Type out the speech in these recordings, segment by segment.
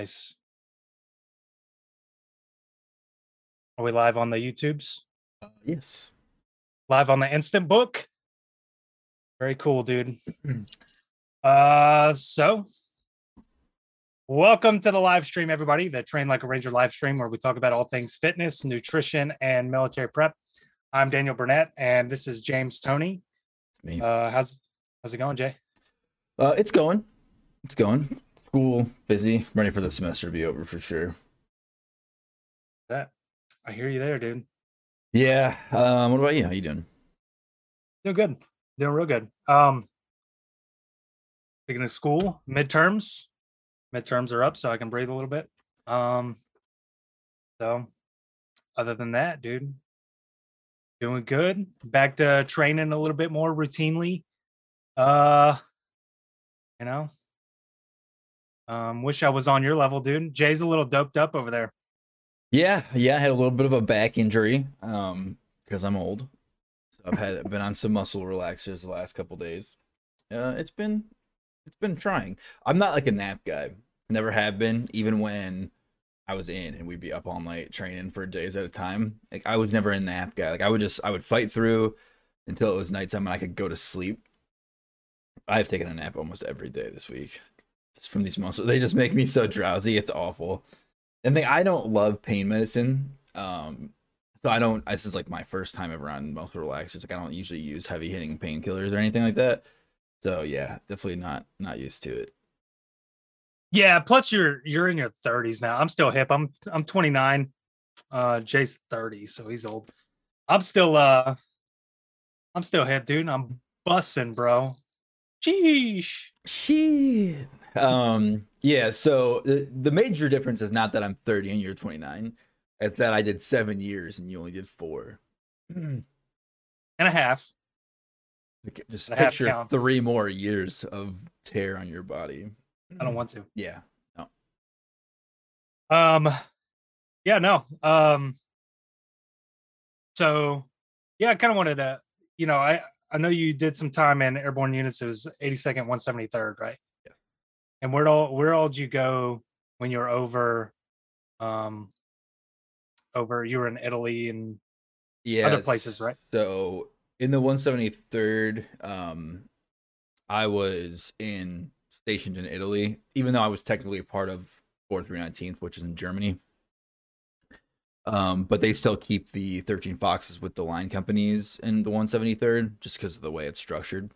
Nice. Are we live on the YouTubes? Uh, yes. Live on the instant book? Very cool, dude. uh so welcome to the live stream, everybody. The Train Like a Ranger live stream where we talk about all things fitness, nutrition, and military prep. I'm Daniel Burnett, and this is James Tony. Me. Uh how's how's it going, Jay? Uh, it's going. It's going. School, busy, ready for the semester to be over for sure. That I hear you there, dude. Yeah. Um, what about you? How you doing? Doing good. Doing real good. Um speaking of school, midterms. Midterms are up, so I can breathe a little bit. Um so other than that, dude, doing good. Back to training a little bit more routinely. Uh you know. Um, wish I was on your level, dude. Jay's a little doped up over there. Yeah, yeah. I had a little bit of a back injury, um, because I'm old. So I've had been on some muscle relaxers the last couple days. Uh, it's been it's been trying. I'm not like a nap guy. Never have been, even when I was in and we'd be up all night training for days at a time. Like I was never a nap guy. Like I would just I would fight through until it was nighttime and I could go to sleep. I've taken a nap almost every day this week. It's from these muscles. They just make me so drowsy. It's awful. And thing I don't love pain medicine. Um so I don't this is like my first time ever on muscle relaxers. Like I don't usually use heavy hitting painkillers or anything like that. So yeah, definitely not not used to it. Yeah, plus you're you're in your 30s now. I'm still hip. I'm I'm 29. Uh Jay's 30, so he's old. I'm still uh I'm still hip, dude. I'm bussing, bro. Sheesh. Shit. Um, yeah, so the, the major difference is not that I'm 30 and you're 29. It's that I did seven years and you only did four. And a half. Just half picture counts. three more years of tear on your body. I don't want to. Yeah. No. Um yeah, no. Um so yeah, I kind of wanted to, you know, I I know you did some time in airborne units. It was 82nd, 173rd, right? And where all where all did you go when you were over um over you were in Italy and Yeah. places, right? So in the 173rd, um, I was in stationed in Italy, even though I was technically a part of 4319th, which is in Germany. Um, but they still keep the 13 Foxes with the line companies in the 173rd just because of the way it's structured.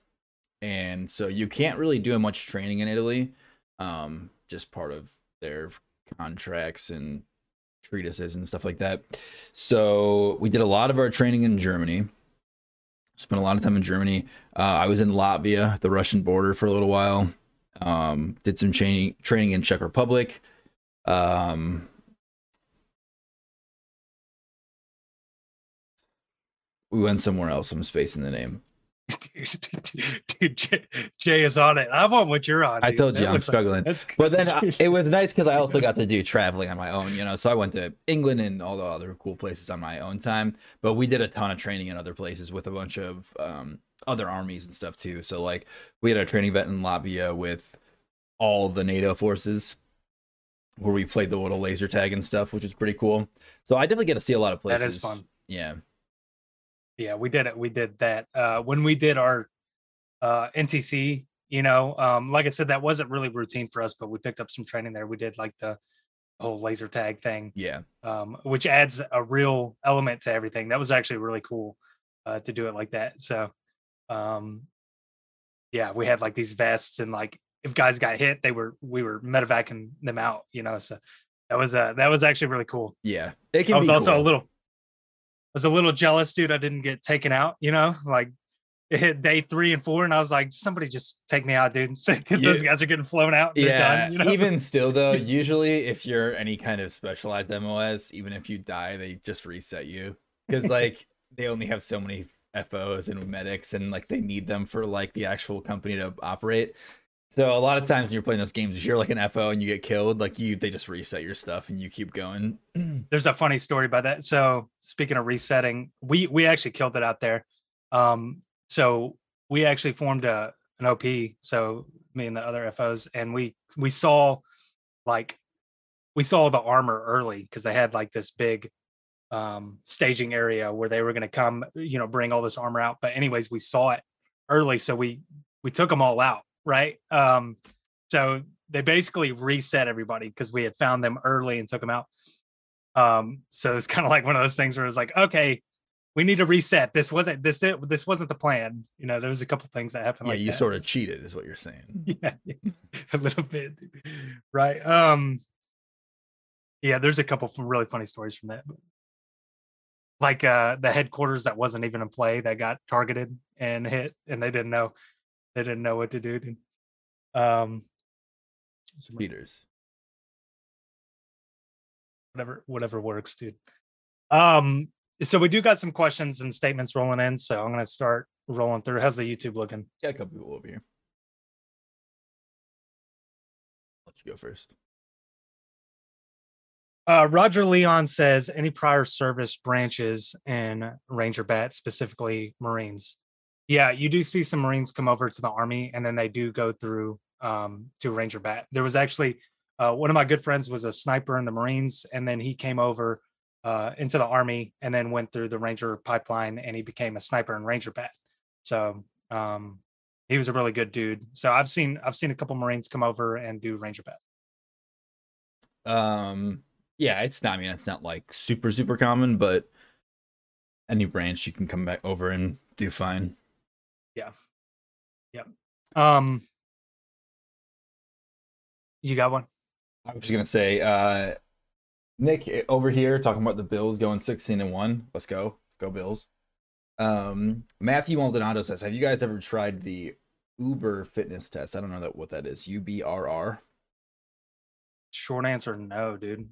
And so you can't really do much training in Italy, um, just part of their contracts and treatises and stuff like that. So we did a lot of our training in Germany. Spent a lot of time in Germany. Uh, I was in Latvia, the Russian border, for a little while. Um, did some training training in Czech Republic. Um, we went somewhere else. I'm spacing the name. dude, Jay, Jay is on it. I'm on what you're on. I dude. told That you I'm looks like- struggling. that's But then I, it was nice because I also got to do traveling on my own, you know. So I went to England and all the other cool places on my own time. But we did a ton of training in other places with a bunch of um, other armies and stuff too. So like we had a training event in Latvia with all the NATO forces, where we played the little laser tag and stuff, which is pretty cool. So I definitely get to see a lot of places. That is fun. Yeah, yeah we did it we did that uh when we did our uh ntc you know um like i said that wasn't really routine for us but we picked up some training there. We did like the whole laser tag thing yeah, um which adds a real element to everything. That was actually really cool uh to do it like that so um yeah we had like these vests and like if guys got hit they were we were medevacing them out you know so that was uh that was actually really cool. Yeah. It can I was be also a little was a little jealous, dude. I didn't get taken out, you know, like it hit day three and four, and I was like, somebody just take me out, dude. Because those guys are getting flown out. They're yeah done, you know? even still though usually if you're any kind of specialized mos even if you die they just reset you because like they only have so many fos and medics and like they need them for like the actual company to operate so a lot of times when you're playing those games if you're like an fo and you get killed like you they just reset your stuff and you keep going there's a funny story about that. So speaking of resetting, we we actually killed it out there. Um, so we actually formed a an OP. So me and the other FOs, and we we saw like we saw the armor early because they had like this big um staging area where they were going to come you know bring all this armor out but anyways we saw it early so we we took them all out right? Um so they basically reset everybody because we had found them early and took them out. Um so it's kind of like one of those things where it's like okay we need to reset. This wasn't this it this wasn't the plan. You know there was a couple things that happened Yeah, like you that. sort of cheated, is what you're saying. yeah a little bit right? Um yeah there's a couple really funny stories from that. Like uh the headquarters that wasn't even in play that got targeted and hit and they didn't know they didn't know what to do dude. um so Cheaters. whatever whatever works dude um so we do got some questions and statements rolling in so i'm gonna start rolling through how's the youtube looking Got a couple people over here. Let you go first. Uh, Roger Leon says any prior service branches in Ranger Bat, specifically Marines. Yeah, you do see some Marines come over to the Army, and then they do go through um, to Ranger Bat. There was actually uh, one of my good friends was a sniper in the Marines, and then he came over uh, into the Army, and then went through the Ranger pipeline, and he became a sniper in Ranger Bat. So um, he was a really good dude. So I've seen I've seen a couple Marines come over and do Ranger Bat. Um, yeah, it's not. I mean, it's not like super super common, but any branch you can come back over and do fine. Um, you got one? I was just gonna say, uh, Nick eh, over here talking about the Bills going sixteen and one. Let's go, let's go Bills. Um, Matthew Maldonado says, "Have you guys ever tried the Uber fitness test? I don't know that what that is. U B R R. Short answer, no, dude.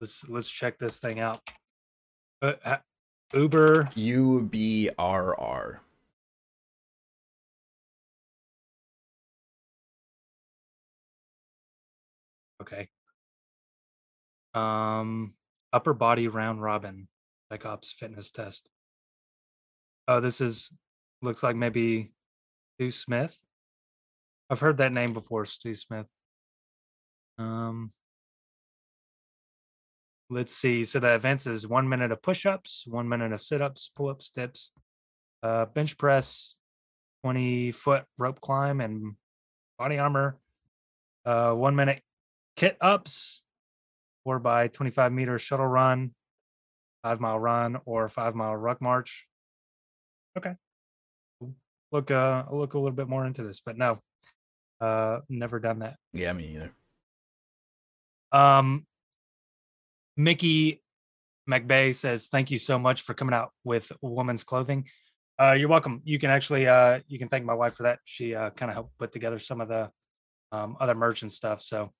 Let's let's check this thing out. Uh, uh, Uber. U B R R. Okay. Um, upper body round robin, like Ops fitness test. Oh, this is looks like maybe Stew Smith. I've heard that name before, Stew Smith. Um, let's see. So the events is one minute of push-ups, one minute of sit-ups, pull-ups, dips, uh, bench press, twenty foot rope climb, and body armor. Uh, one minute kit ups, four by 25 meter shuttle run, five mile run, or five mile ruck march. Okay. Look, uh, I'll look a little bit more into this, but no, uh, never done that. Yeah, me either. Um, Mickey McBay says, "Thank you so much for coming out with women's clothing." Uh, you're welcome. You can actually, uh, you can thank my wife for that. She uh, kind of helped put together some of the um, other merch and stuff. So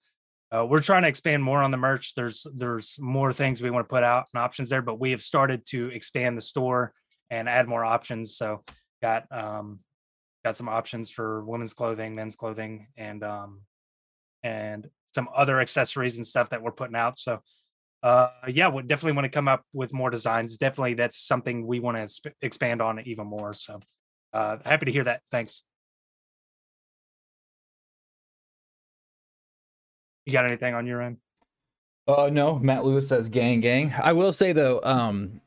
uh, we're trying to expand more on the merch. There's there's more things we want to put out and options there, but we have started to expand the store and add more options. So got um, got some options for women's clothing, men's clothing, and um, and some other accessories and stuff that we're putting out. So uh, yeah, we definitely want to come up with more designs. Definitely, that's something we want to expand on even more. So uh, happy to hear that. Thanks. You got anything on your end? Uh no, Matt Lewis says gang gang. I will say though, um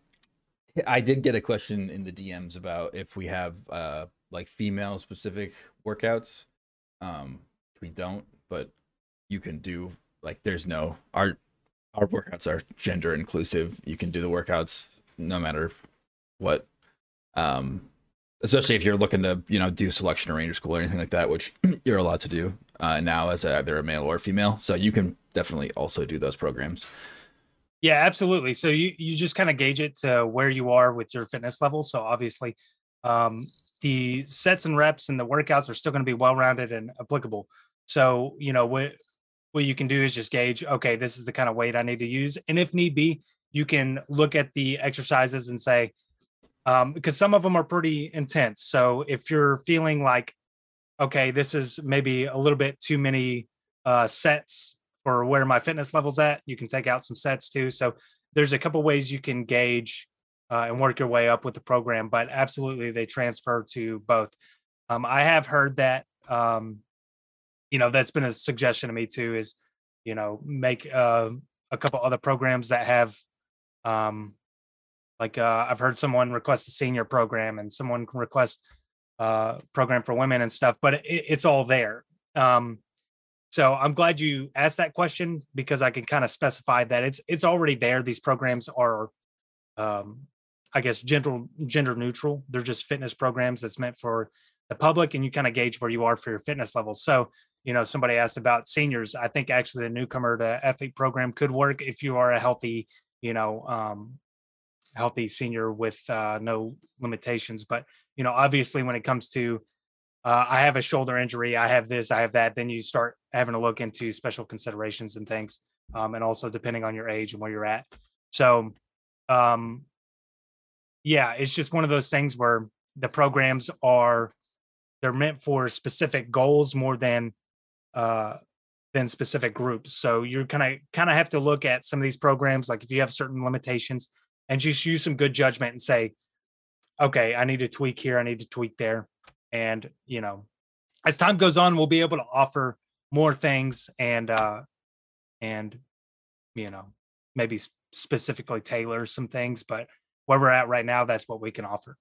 I did get a question in the DMs about if we have uh like female specific workouts. Um we don't, but you can do like there's no our our workouts are gender inclusive. You can do the workouts no matter what. Um especially if you're looking to, you know, do selection or ranger school or anything like that, which you're allowed to do uh, now as either a male or female. So you can definitely also do those programs. Yeah, absolutely. So you you just kind of gauge it to where you are with your fitness level. So obviously, um, the sets and reps and the workouts are still going to be well rounded and applicable. So you know what what you can do is just gauge. Okay, this is the kind of weight I need to use, and if need be, you can look at the exercises and say, um, because some of them are pretty intense. So if you're feeling like, okay, this is maybe a little bit too many uh, sets for where my fitness level's at. You can take out some sets too. So there's a couple ways you can gauge uh, and work your way up with the program, but absolutely they transfer to both. Um, I have heard that, um, you know, that's been a suggestion to me too is you know, make uh, a couple other programs that have, um, like uh, I've heard someone request a senior program and someone can request uh, program for women and stuff, but it, it's all there. Um, so I'm glad you asked that question because I can kind of specify that it's it's already there. These programs are, um, I guess, gender gender neutral. They're just fitness programs that's meant for the public, and you kind of gauge where you are for your fitness level. So you know, somebody asked about seniors. I think actually the newcomer to athlete program could work if you are a healthy, you know, um, healthy senior with uh, no limitations. But you know, obviously, when it comes to uh, I have a shoulder injury, I have this, I have that, then you start having to look into special considerations and things, um, and also depending on your age and where you're at. So, um, yeah, it's just one of those things where the programs are they're meant for specific goals more than uh, than specific groups. So you're kind of kind of have to look at some of these programs, like if you have certain limitations, and just use some good judgment and say, okay, I need to tweak here, I need to tweak there and you know as time goes on we'll be able to offer more things and uh and you know maybe specifically tailor some things but where we're at right now that's what we can offer.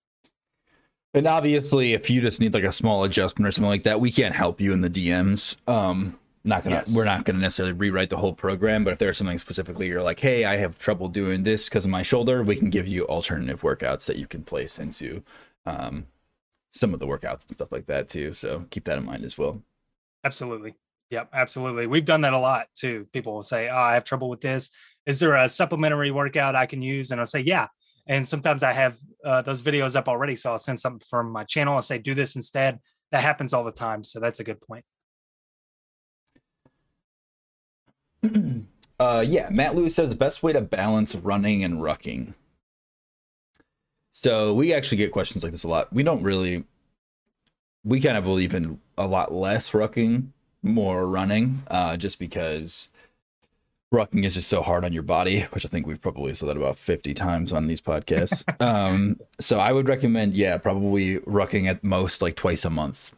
And obviously if you just need like a small adjustment or something like that we can't help you in the dms um not gonna yes. we're not gonna necessarily rewrite the whole program but if there's something specifically you're like hey i have trouble doing this because of my shoulder we can give you alternative workouts that you can place into um some of the workouts and stuff like that too. So keep that in mind as well. Absolutely. Yep, absolutely. We've done that a lot too. People will say, "Oh, I have trouble with this. Is there a supplementary workout I can use?" And I'll say, "Yeah." And sometimes I have uh, those videos up already, so I'll send something from my channel and say, "Do this instead." That happens all the time, so that's a good point. Uh, yeah, Matt Lewis says best way to balance running and rucking. So we actually get questions like this a lot. We don't really, we kind of believe in a lot less rucking, more running, uh, just because rucking is just so hard on your body, which I think we've probably said that about 50 times on these podcasts. um, so I would recommend, yeah, probably rucking at most like twice a month.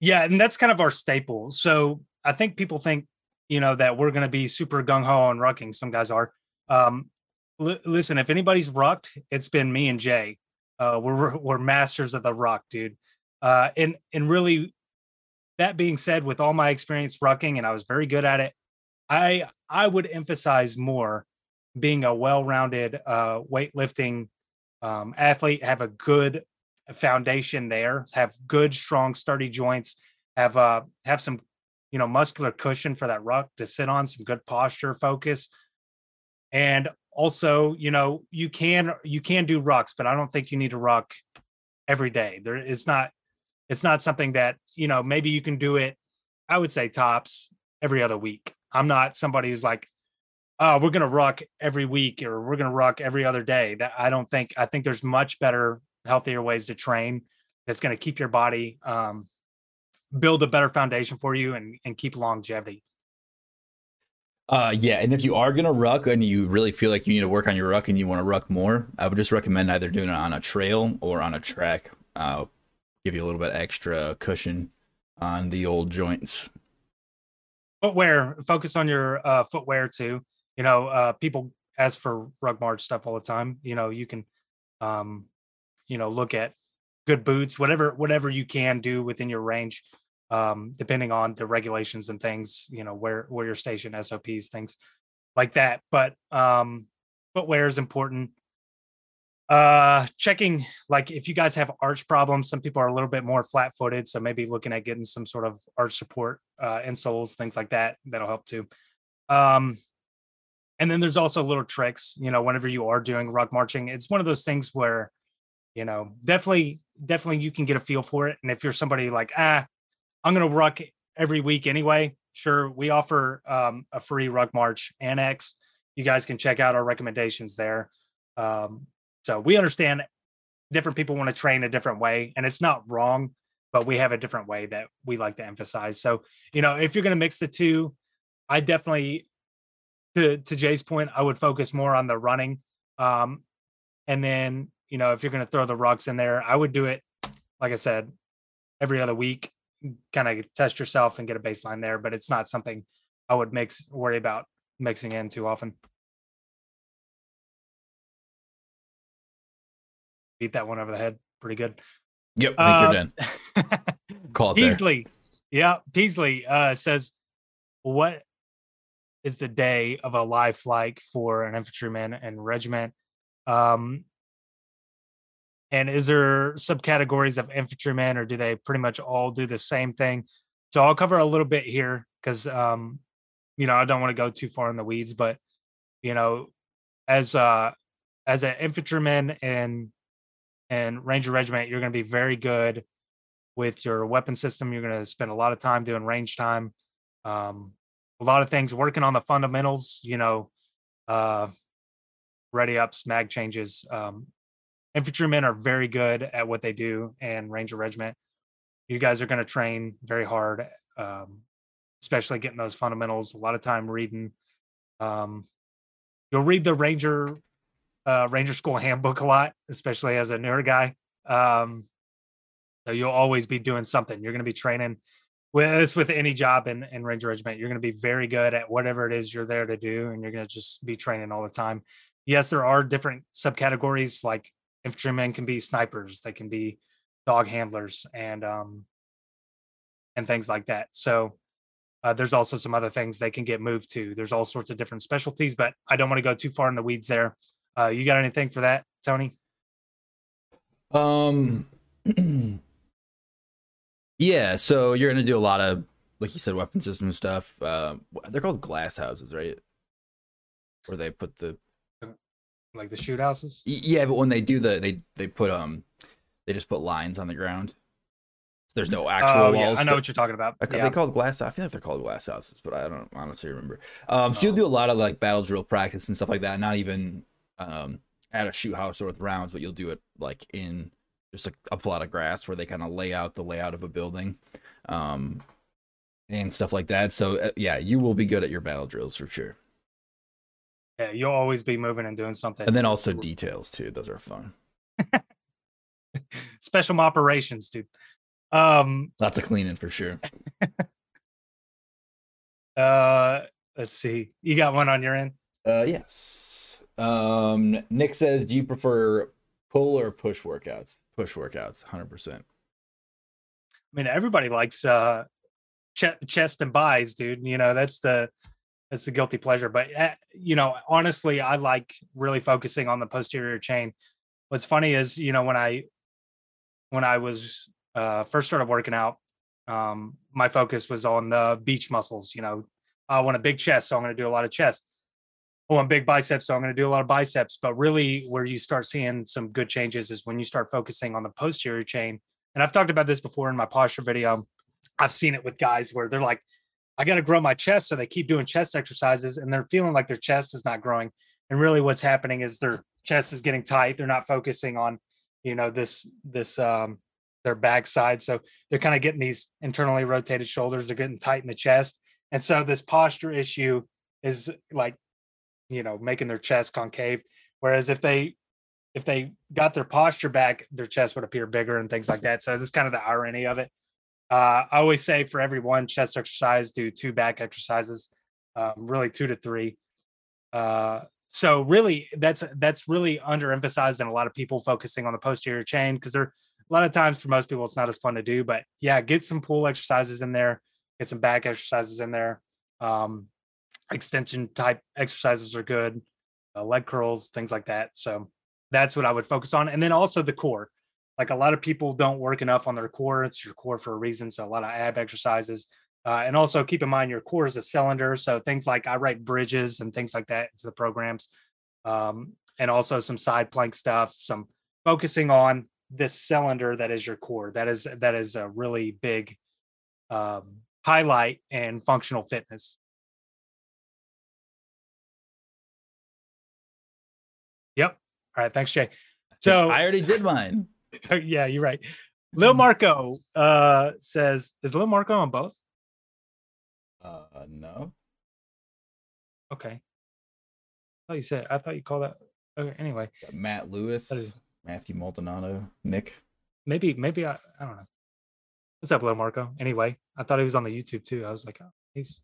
Yeah, and that's kind of our staple. So I think people think, you know, that we're going to be super gung ho on rucking. Some guys are. Um, L- listen, if anybody's rucked, it's been me and Jay. Uh, we're we're masters of the ruck, dude. Uh, and and really, that being said, with all my experience rucking, and I was very good at it, I I would emphasize more being a well-rounded uh, weightlifting um, athlete, have a good foundation there, have good, strong, sturdy joints, have uh have some you know muscular cushion for that ruck to sit on, some good posture, focus, and also you know you can you can do rucks but i don't think you need to ruck every day. There it's not it's not something that you know maybe you can do it i would say tops every other week. I'm not somebody who's like oh we're gonna ruck every week or we're gonna ruck every other day. That i don't think i think there's much better healthier ways to train that's to keep your body um, build a better foundation for you and, and keep longevity uh, yeah, and if you are gonna ruck and you really feel like you need to work on your ruck and you want to ruck more, I would just recommend either doing it on a trail or on a track. Uh, give you a little bit extra cushion on the old joints. Footwear, focus on your uh, footwear too. You know, uh, people ask for ruck march stuff all the time. You know, you can, um, you know, look at good boots, whatever, whatever you can do within your range um, depending on the regulations and things, you know, where where you're stationed, SOPs, things like that. But um, footwear is important. Uh, checking like if you guys have arch problems, some people are a little bit more flat-footed, so maybe looking at getting some sort of arch support, uh, insoles, things like that. That'll help too. Um, and then there's also little tricks, you know, whenever you are doing ruck marching, it's one of those things where, you know, definitely, definitely you can get a feel for it. And if you're somebody like, ah, I'm going to ruck every week anyway. Sure, we offer um, a free ruck march annex. You guys can check out our recommendations there. Um, so we understand different people want to train a different way, and it's not wrong, but we have a different way that we like to emphasize. So you know, if you're going to mix the two, I definitely, to to Jay's point, I would focus more on the running, um, and then you know, if you're going to throw the rucks in there, I would do it, like I said, every other week kind of test yourself and get a baseline there, but it's not something I would mix worry about mixing in too often. Beat that one over the head pretty good. Yep, I think Uh, you're done. Call it there. Peasley, yeah, Peasley uh, says, "What is the day of a life like for an infantryman and regiment? Um, and is there subcategories of infantrymen, or do they pretty much all do the same thing?" So I'll cover a little bit here because, um, you know, I don't want to go too far in the weeds, but you know, as uh, as an infantryman and and ranger regiment, you're going to be very good with your weapon system. You're going to spend a lot of time doing range time, um, a lot of things working on the fundamentals. You know, uh, ready ups, mag changes. Um, infantrymen are very good at what they do, and Ranger Regiment. You guys are going to train very hard, um, especially getting those fundamentals. A lot of time reading. Um, you'll read the Ranger uh, Ranger School handbook a lot, especially as a newer guy. Um, so you'll always be doing something. You're going to be training with this with any job in, in Ranger Regiment. You're going to be very good at whatever it is you're there to do, and you're going to just be training all the time. Yes, there are different subcategories. Like infantrymen can be snipers, they can be dog handlers, and um, and things like that. So uh, there's also some other things they can get moved to. There's all sorts of different specialties, but I don't want to go too far in the weeds there. Uh, you got anything for that, Tony? Um, yeah. So you're gonna do a lot of, like you said, weapon system stuff. Wh- they're called glass houses, right? Where they put the Like the shoot houses? Yeah, but when they do the they they put um they just put lines on the ground. There's no actual Oh, yeah, walls. I know what you're talking about. Are Yeah. they called glass? I feel like they're called glass houses, but I don't honestly remember. Um, so you'll do a lot of like battle drill practice and stuff like that. Not even um at a shoot house or with rounds, but you'll do it like in just a, a plot of grass where they kind of lay out the layout of a building, um, and stuff like that. So uh, yeah, you will be good at your battle drills for sure. Yeah, you'll always be moving and doing something. And then also details too; those are fun. special operations, dude. Um, Lots of cleaning for sure. uh, let's see. You got one on your end? Uh, yes. Um, Nick says, "Do you prefer pull or push workouts?" Push workouts, hundred percent. I mean, everybody likes uh ch- chest and buys, dude. You know, that's the that's the guilty pleasure. But uh, you know, honestly, I like really focusing on the posterior chain. What's funny is, you know, when I when I was uh first started working out, um, my focus was on the beach muscles. You know, I want a big chest, so I'm going to do a lot of chest. I want big biceps, so I'm going to do a lot of biceps. But really, where you start seeing some good changes is when you start focusing on the posterior chain and I've talked about this before in my posture video. I've seen it with guys where they're like, I got to grow my chest. So they keep doing chest exercises and they're feeling like their chest is not growing. And really what's happening is their chest is getting tight. They're not focusing on, you know, this, this, um, their back side. So they're kind of getting these internally rotated shoulders. They're getting tight in the chest. And so this posture issue is like, you know, making their chest concave. Whereas if they if they got their posture back, their chest would appear bigger and things like that. So this is kind of the irony of it. Uh, I always say for every one chest exercise, do two back exercises, um, really two to three. Uh, so really, that's that's really underemphasized, and a lot of people focusing on the posterior chain because there a lot of times for most people it's not as fun to do. But yeah, get some pull exercises in there, get some back exercises in there. Um, extension type exercises are good, uh, leg curls, things like that. So that's what I would focus on. And then also the core. Like a lot of people don't work enough on their core. It's your core for a reason. So a lot of ab exercises. Uh, and also keep in mind your core is a cylinder. So things like I write bridges and things like that into the programs. Um, and also some side plank stuff, some focusing on this cylinder that is your core. That is that is a really big um, highlight in functional fitness. Yep. All right. Thanks, Jay. So I already did mine. yeah, you're right. Lil Marco uh, says, is Lil Marco on both? Uh, no. Okay. I thought you said, I thought you called that. Okay. Anyway, Matt Lewis, is- Matthew Maldonado, Nick. maybe, maybe I, I don't know. What's up, Lil Marco? Anyway, I thought he was on the YouTube too. I was like, oh, he's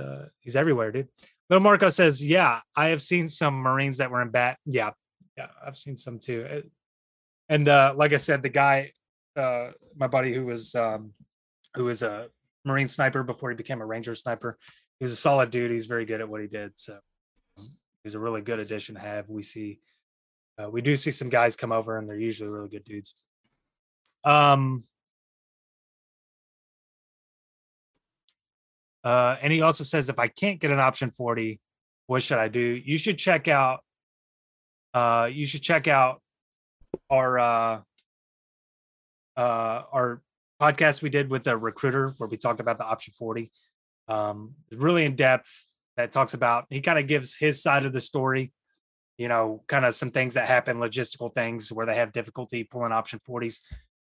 uh, he's everywhere, dude. Little Marco says, "Yeah, I have seen some Marines that were in bat. Yeah, yeah, I've seen some too. Uh, And uh, like I said, the guy, uh, my buddy who was um, who was a Marine sniper before he became a Ranger sniper, he was a solid dude. He's very good at what he did. So he's a really good addition to have. We see, uh, we do see some guys come over, and they're usually really good dudes. Um, Uh, and he also says, if I can't get an option 40, what should I do? You should check out, uh, you should check out our, uh, uh, our podcast we did with the recruiter where we talked about the option 40. Um, really in depth that talks about, he kind of gives his side of the story, you know, kind of some things that happen, logistical things where they have difficulty pulling option 40s.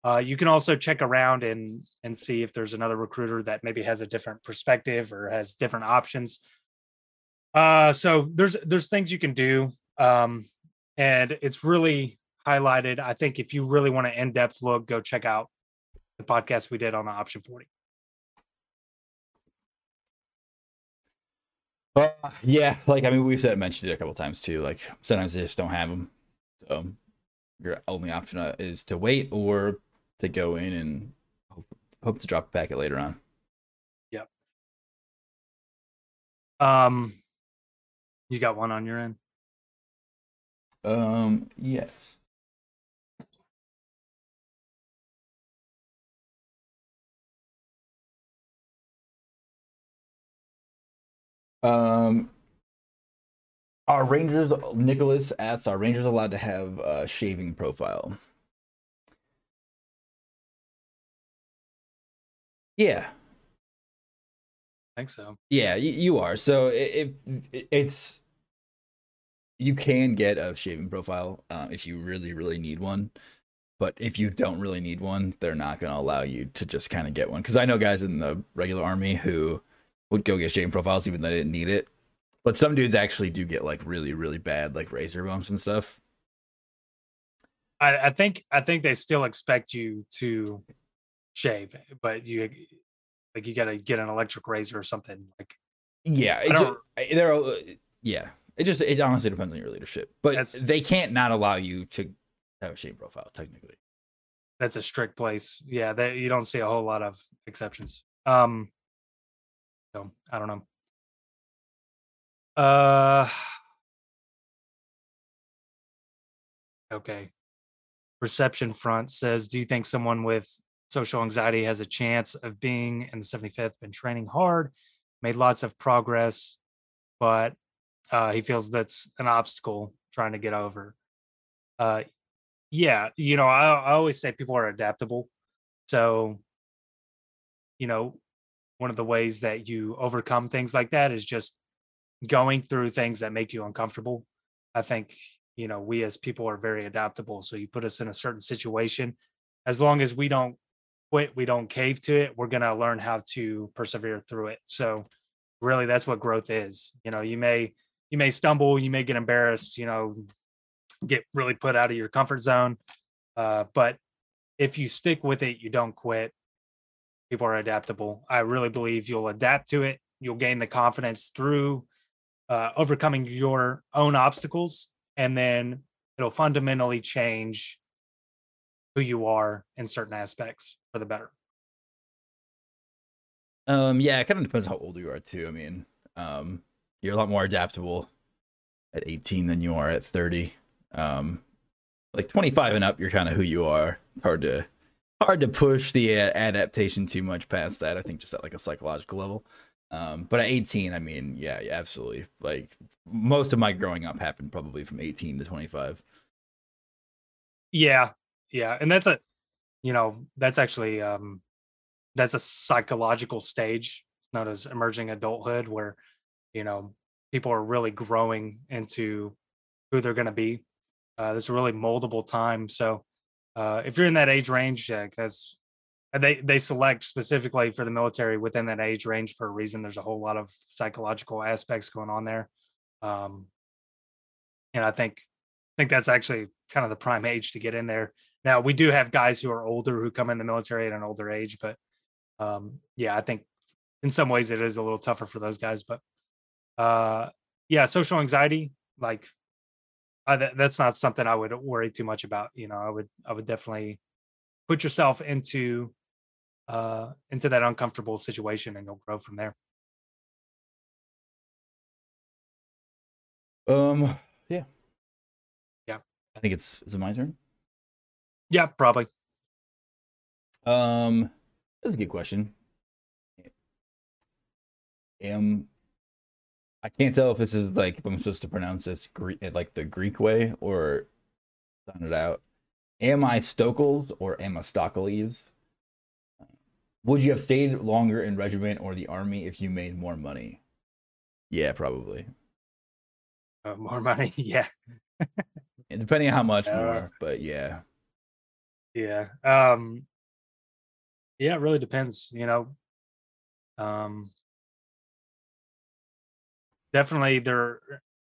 Uh, you can also check around and and see if there's another recruiter that maybe has a different perspective or has different options. Uh, so there's there's things you can do, um, and it's really highlighted. I think if you really want an in-depth look, go check out the podcast we did on the option 40. Uh, yeah, like I mean, we've said mentioned it a couple times too. Like sometimes they just don't have them, so your only option uh, is to wait or to go in and hope, hope to drop a packet later on. Yep. Um, you got one on your end. Um, yes. Um, are Rangers Nicholas asks, are Rangers allowed to have a shaving profile? Yeah, I think so. yeah, you, you are. So if it's you can get a shaving profile uh, if you really really need one, but if you don't really need one, they're not going to allow you to just kind of get one. Because I know guys in the regular army who would go get shaving profiles even though they didn't need it. But some dudes actually do get like really really bad like razor bumps and stuff. I, I think I think they still expect you to shave, but you like you got to get an electric razor or something. Like Yeah, a, they're uh, yeah. It just it honestly depends on your leadership, but they can't not allow you to have a shaving profile technically. that's a strict place. Yeah, that you don't see a whole lot of exceptions. Um, so I don't know. Uh, okay. Reception front says, "Do you think someone with social anxiety has a chance of being in the 75th? Been training hard, made lots of progress, but uh, he feels that's an obstacle trying to get over." Uh, yeah, you know, I, I always say people are adaptable. So, you know, one of the ways that you overcome things like that is just going through things that make you uncomfortable. I think, you know, we as people are very adaptable. So you put us in a certain situation, as long as we don't quit, we don't cave to it, we're going to learn how to persevere through it. So, really, that's what growth is. You know, you may, you may stumble, you may get embarrassed, you know, get really put out of your comfort zone. Uh, but if you stick with it, you don't quit. People are adaptable. I really believe you'll adapt to it. You'll gain the confidence through uh, overcoming your own obstacles, and then it'll fundamentally change who you are in certain aspects for the better. Um, yeah, it kind of depends how old you are too. I mean, um, you're a lot more adaptable at 18 than you are at 30. Um, like 25 and up, you're kind of who you are. It's hard to hard to push the uh, adaptation too much past that. I think just at like a psychological level. Um, but at 18, I mean, yeah, yeah, absolutely. Like most of my growing up happened probably from 18 to 25. Yeah, yeah, and that's a, you know, that's actually um, that's a psychological stage. It's known as emerging adulthood, where you know people are really growing into who they're going to be. Uh, there's a really moldable time. So uh, if you're in that age range, yeah, that's they they select specifically for the military within that age range for a reason. There's a whole lot of psychological aspects going on there, um, and I think I think that's actually kind of the prime age to get in there. Now we do have guys who are older who come in the military at an older age, but um, yeah, I think in some ways it is a little tougher for those guys, but uh, yeah, social anxiety, like that, that's not something I would worry too much about. You know, I would I would definitely put yourself into uh into that uncomfortable situation and you'll grow from there. Um, yeah, Yeah. I think it's is it my turn? Yeah, probably. Um, that's a good question. Am I can't tell if this is like if I'm supposed to pronounce this Greek like the Greek way or sound it out. Am I Stokles or am I Stokles? Would you have stayed longer in regiment or the army if you made more money? Yeah, probably. Uh, more money, yeah, depending on how much Uh, more, but yeah. yeah. Um, yeah, it really depends. You know, um, definitely there.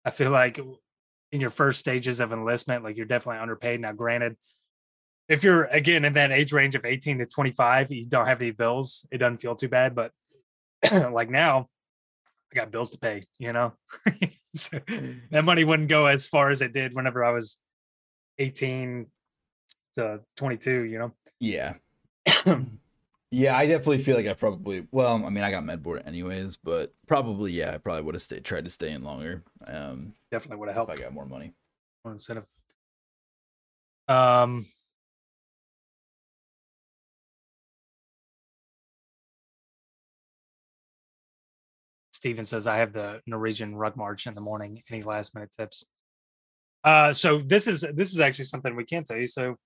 I feel like in your first stages of enlistment, like you're definitely underpaid. Now, granted, if you're again in that age range of 18 to 25, you don't have any bills, it doesn't feel too bad. But like now, I got bills to pay, you know. so that money wouldn't go as far as it did whenever I was 18 to 22, you know. Yeah. yeah, I definitely feel like I probably well, I mean I got med board anyways, but probably yeah, I probably would have stayed tried to stay in longer. Um Definitely would have helped if I got more money. more incentive. Um Steven says I have the Norwegian ruck march in the morning. Any last minute tips? Uh so this is this is actually something we can tell you. So,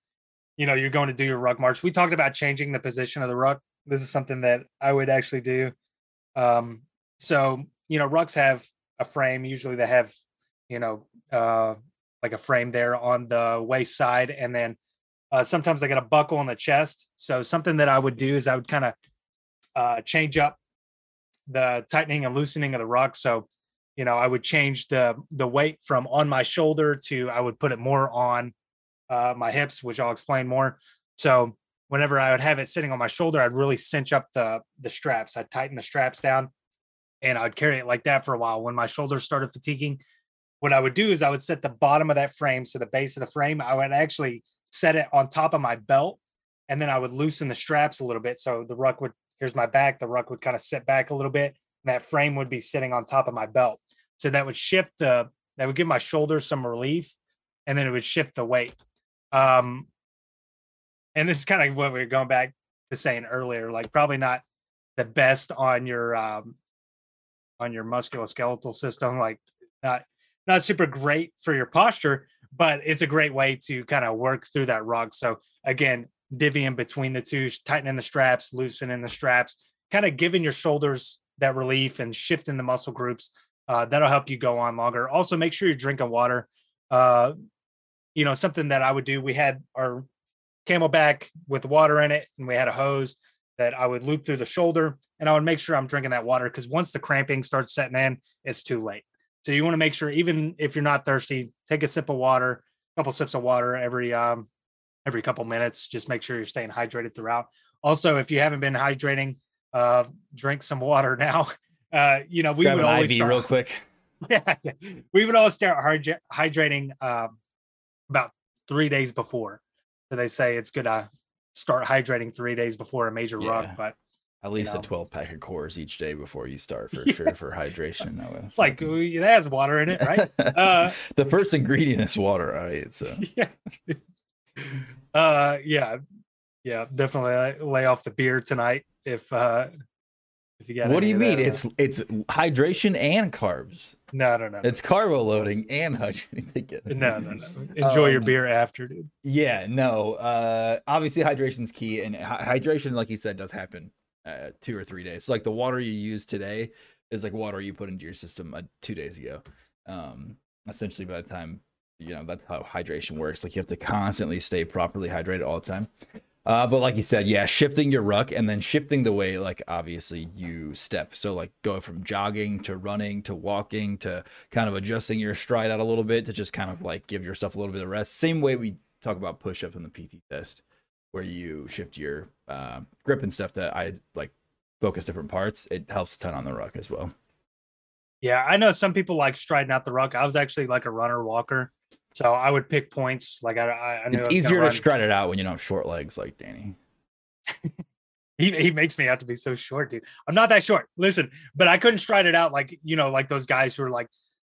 you know, you're going to do your ruck march. We talked about changing the position of the ruck. This is something that I would actually do. Um, so you know, rucks have a frame. Usually they have, you know, uh like a frame there on the waist side, and then uh, sometimes I got a buckle on the chest. So something that I would do is I would kind of uh, change up the tightening and loosening of the ruck. So you know, I would change the the weight from on my shoulder to I would put it more on uh, my hips, which I'll explain more. So whenever I would have it sitting on my shoulder, I'd really cinch up the the straps. I'd tighten the straps down, and I'd carry it like that for a while. When my shoulders started fatiguing, what I would do is I would set the bottom of that frame, so the base of the frame, I would actually set it on top of my belt, and then I would loosen the straps a little bit. So the ruck would here's my back, the ruck would kind of sit back a little bit, and that frame would be sitting on top of my belt. So that would shift the that would give my shoulders some relief, and then it would shift the weight. Um, and this is kind of what we were going back to saying earlier, like probably not the best on your um on your musculoskeletal system, like not not super great for your posture, but it's a great way to kind of work through that ruck. So again, divvying between the two, tightening the straps, loosening the straps, kind of giving your shoulders that relief and shifting the muscle groups. Uh, that'll help you go on longer. Also, make sure you're drinking water. Uh, you know, something that I would do. We had our CamelBak with water in it, and we had a hose that I would loop through the shoulder, and I would make sure I'm drinking that water because once the cramping starts setting in, it's too late. So you want to make sure, even if you're not thirsty, take a sip of water, a couple sips of water every um every couple minutes. Just make sure you're staying hydrated throughout. Also, if you haven't been hydrating, uh, drink some water now. Uh, you know, we Grab would always IV start- real quick. yeah, yeah. we would always start hydrating um, about three days before. So they say it's good to start hydrating three days before a major Yeah. but At least know. a 12 pack of Coors each day before you start for Yeah. sure for hydration. That it's like that has water in it, right? uh, the first ingredient is water, right? So yeah. Uh, yeah, yeah, definitely lay- lay off the beer tonight if uh if you got. what do you mean? uh, It's it's hydration and carbs. no, no, no, It's carbo loading and hydration. no, no, no. Enjoy your Um, beer after, dude. Yeah, no. Uh, obviously, hydration's key, and hydration, like you said, does happen uh, two or three days. So, like the water you use today is like water you put into your system uh, two days ago. Um, essentially, by the time you know that's how hydration works. Like you have to constantly stay properly hydrated all the time. Uh, but like you said, yeah, shifting your ruck and then shifting the way, like obviously you step. So like go from jogging to running to walking to kind of adjusting your stride out a little bit to just kind of like give yourself a little bit of rest. Same way we talk about push up in the PT test, where you shift your uh, grip and stuff. That I like focus different parts, it helps a ton on the ruck as well. Yeah, I know some people like striding out the ruck. I was actually like a runner walker, so I would pick points. Like I, I, It's I easier to stride it out when you don't have short legs like Danny. He he makes me out to be so short, dude. I'm not that short. Listen, but I couldn't stride it out like you know, like those guys who are like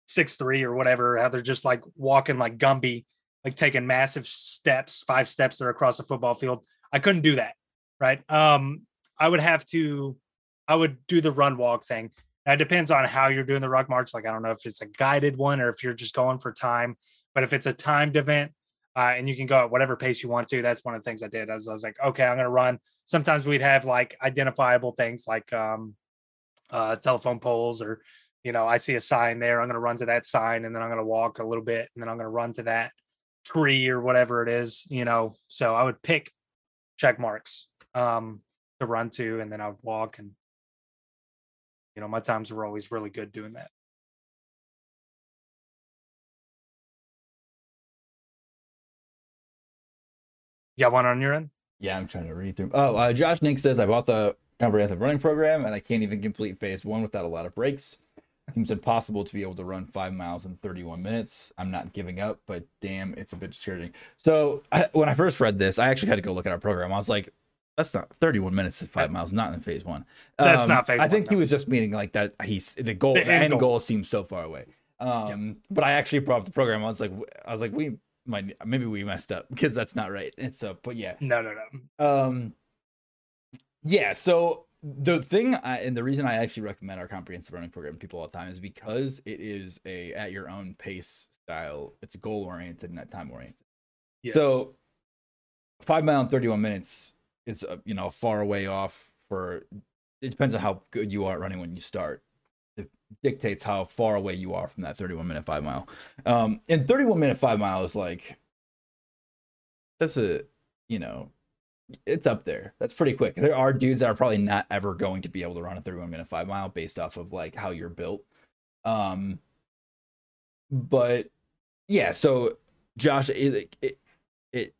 six three or whatever. How they're just like walking like Gumby, like taking massive steps, five steps there across the football field. I couldn't do that, right? Um, I would have to, I would do the run walk thing. That depends on how you're doing the ruck march. Like I don't know if it's a guided one or if you're just going for time. But if it's a timed event, uh, and you can go at whatever pace you want to. That's one of the things I did. I was, I was like, okay, I'm going to run. Sometimes we'd have like identifiable things like um, uh, telephone poles, or you know, I see a sign there. I'm going to run to that sign, and then I'm going to walk a little bit, and then I'm going to run to that tree or whatever it is. You know, so I would pick check marks um, to run to, and then I would walk, and you know, my times were always really good doing that. You got one on your end? Yeah, I'm trying to read through. Oh, uh, Josh Nick says I bought the comprehensive running program and I can't even complete phase one without a lot of breaks. Seems impossible to be able to run five miles in 31 minutes. I'm not giving up, but damn, it's a bit discouraging. So I, when I first read this, I actually had to go look at our program. I was like, that's not 31 minutes of five miles, not in phase one. That's Um, not phase I one, think he no. was just meaning like that. He's the goal, The the, end goal. goal. seems so far away. Um, but I actually brought up the program. I was like, I was like, we might maybe we messed up because that's not right. And so, but yeah, No, no, no. um yeah so the thing I, and the reason i actually recommend our comprehensive running program to people all the time is because it is a at your own pace style it's goal oriented not time oriented Yes. so five mile and 31 minutes is uh, you know far away off for it depends on how good you are at running when you start dictates how far away you are from that 31 minute five mile. Um and 31 minute five mile is like that's a you know it's up there. That's pretty quick. There are dudes that are probably not ever going to be able to run a 31 minute five mile based off of like how you're built. Um but yeah so josh it, it, it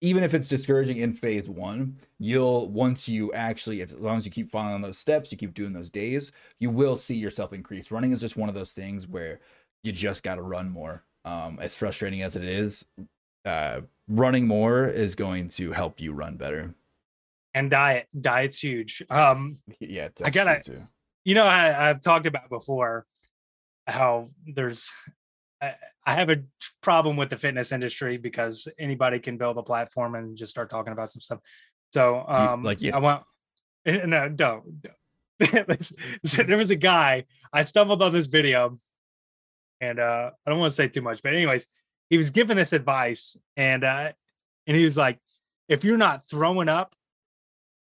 even if it's discouraging in phase one you'll once you actually if, as long as you keep following those steps you keep doing those days you will see yourself increase running is just one of those things where you just got to run more um as frustrating as it is uh running more is going to help you run better and diet. Diet's huge. Um, yeah I gotta- you know, I, I've talked about before how there's I, I have a problem with the fitness industry because anybody can build a platform and just start talking about some stuff. So, um, like you. I want no, don't. don't. There was a guy I stumbled on this video, and uh, I don't want to say too much, but anyways, he was giving this advice, and uh, and he was like, if you're not throwing up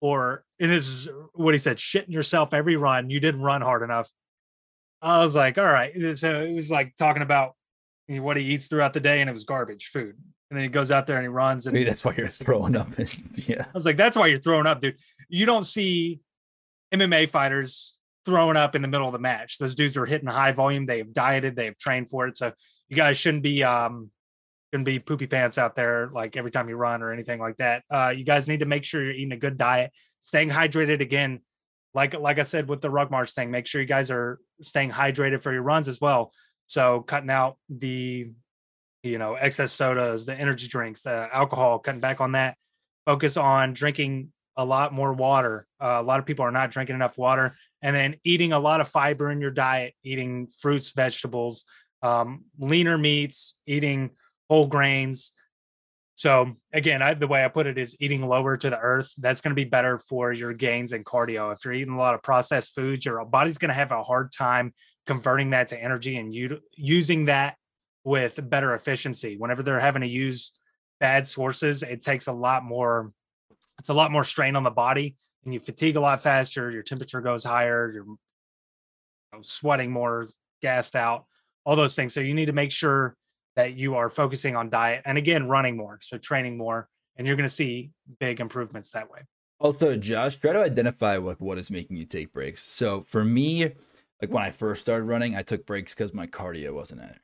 or and this is what he said, shitting yourself every run, you didn't run hard enough. I was like, all right. So it was like talking about what he eats throughout the day, and it was garbage food. And then he goes out there and he runs. And maybe that's why you're throwing up yeah I was like, that's why you're throwing up, dude. You don't see MMA fighters throwing up in the middle of the match. Those dudes are hitting high volume. They have dieted, they have trained for it. So you guys shouldn't be um shouldn't be poopy pants out there like every time you run or anything like that. Uh you guys need to make sure you're eating a good diet, staying hydrated again. Like like I said with the ruck march thing, make sure you guys are staying hydrated for your runs as well. So cutting out the you know excess sodas, the energy drinks, the alcohol, cutting back on that focus on drinking a lot more water. Uh, a lot of people are not drinking enough water, and then eating a lot of fiber in your diet, eating fruits, vegetables, um, leaner meats, eating whole grains. So again, I, the way I put it is eating lower to the earth. That's going to be better for your gains and cardio. If you're eating a lot of processed foods, your body's going to have a hard time converting that to energy and u- using that with better efficiency. Whenever they're having to use bad sources, it takes a lot more. It's a lot more strain on the body, and you fatigue a lot faster. Your temperature goes higher. You're you know, sweating more, gassed out, all those things. So you need to make sure that you are focusing on diet and again running more, so training more, and you're going to see big improvements that way. Also, Josh, try to identify like what is making you take breaks. So for me, like when I first started running, I took breaks because my cardio wasn't it.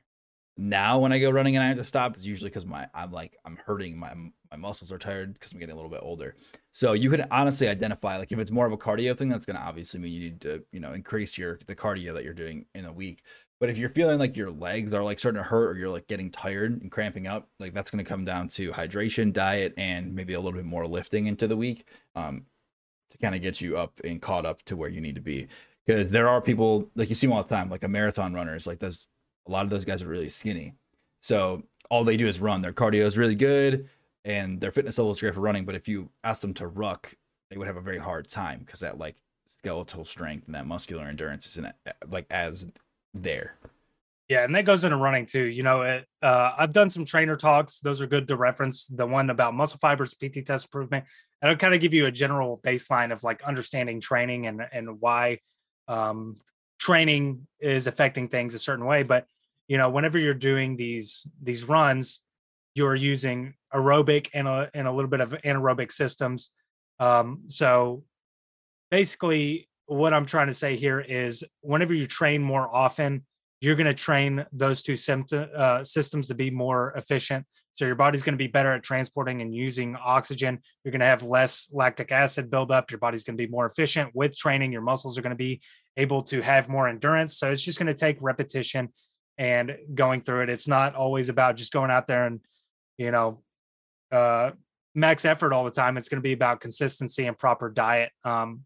now when I go running and I have to stop, it's usually because my I'm like I'm hurting my my muscles are tired because I'm getting a little bit older. So you can honestly identify like if it's more of a cardio thing, that's gonna obviously mean you need to you know increase your the cardio that you're doing in a week. But if you're feeling like your legs are like starting to hurt or you're like getting tired and cramping up, like that's gonna come down to hydration, diet, and maybe a little bit more lifting into the week um, to kind of get you up and caught up to where you need to be. Because there are people like you see them all the time, like a marathon runners, like those a lot of those guys are really skinny. So all they do is run. Their cardio is really good and their fitness level is great for running. But if you ask them to ruck, they would have a very hard time because that like skeletal strength and that muscular endurance isn't like as there. Yeah, and that goes into running too. You know, it, uh, I've done some trainer talks; those are good to reference. The one about muscle fibers, PT test improvement, and it'll kind of give you a general baseline of like understanding training and and why um, training is affecting things a certain way. But you know, whenever you're doing these these runs, you're using aerobic and a and a little bit of anaerobic systems. Um, so basically, what I'm trying to say here is, whenever you train more often, you're going to train those two symptom, uh, systems to be more efficient. So your body's going to be better at transporting and using oxygen. You're going to have less lactic acid buildup. Your body's going to be more efficient with training. Your muscles are going to be able to have more endurance. So it's just going to take repetition and going through it. It's not always about just going out there and, you know, uh, max effort all the time. It's going to be about consistency and proper diet. Um,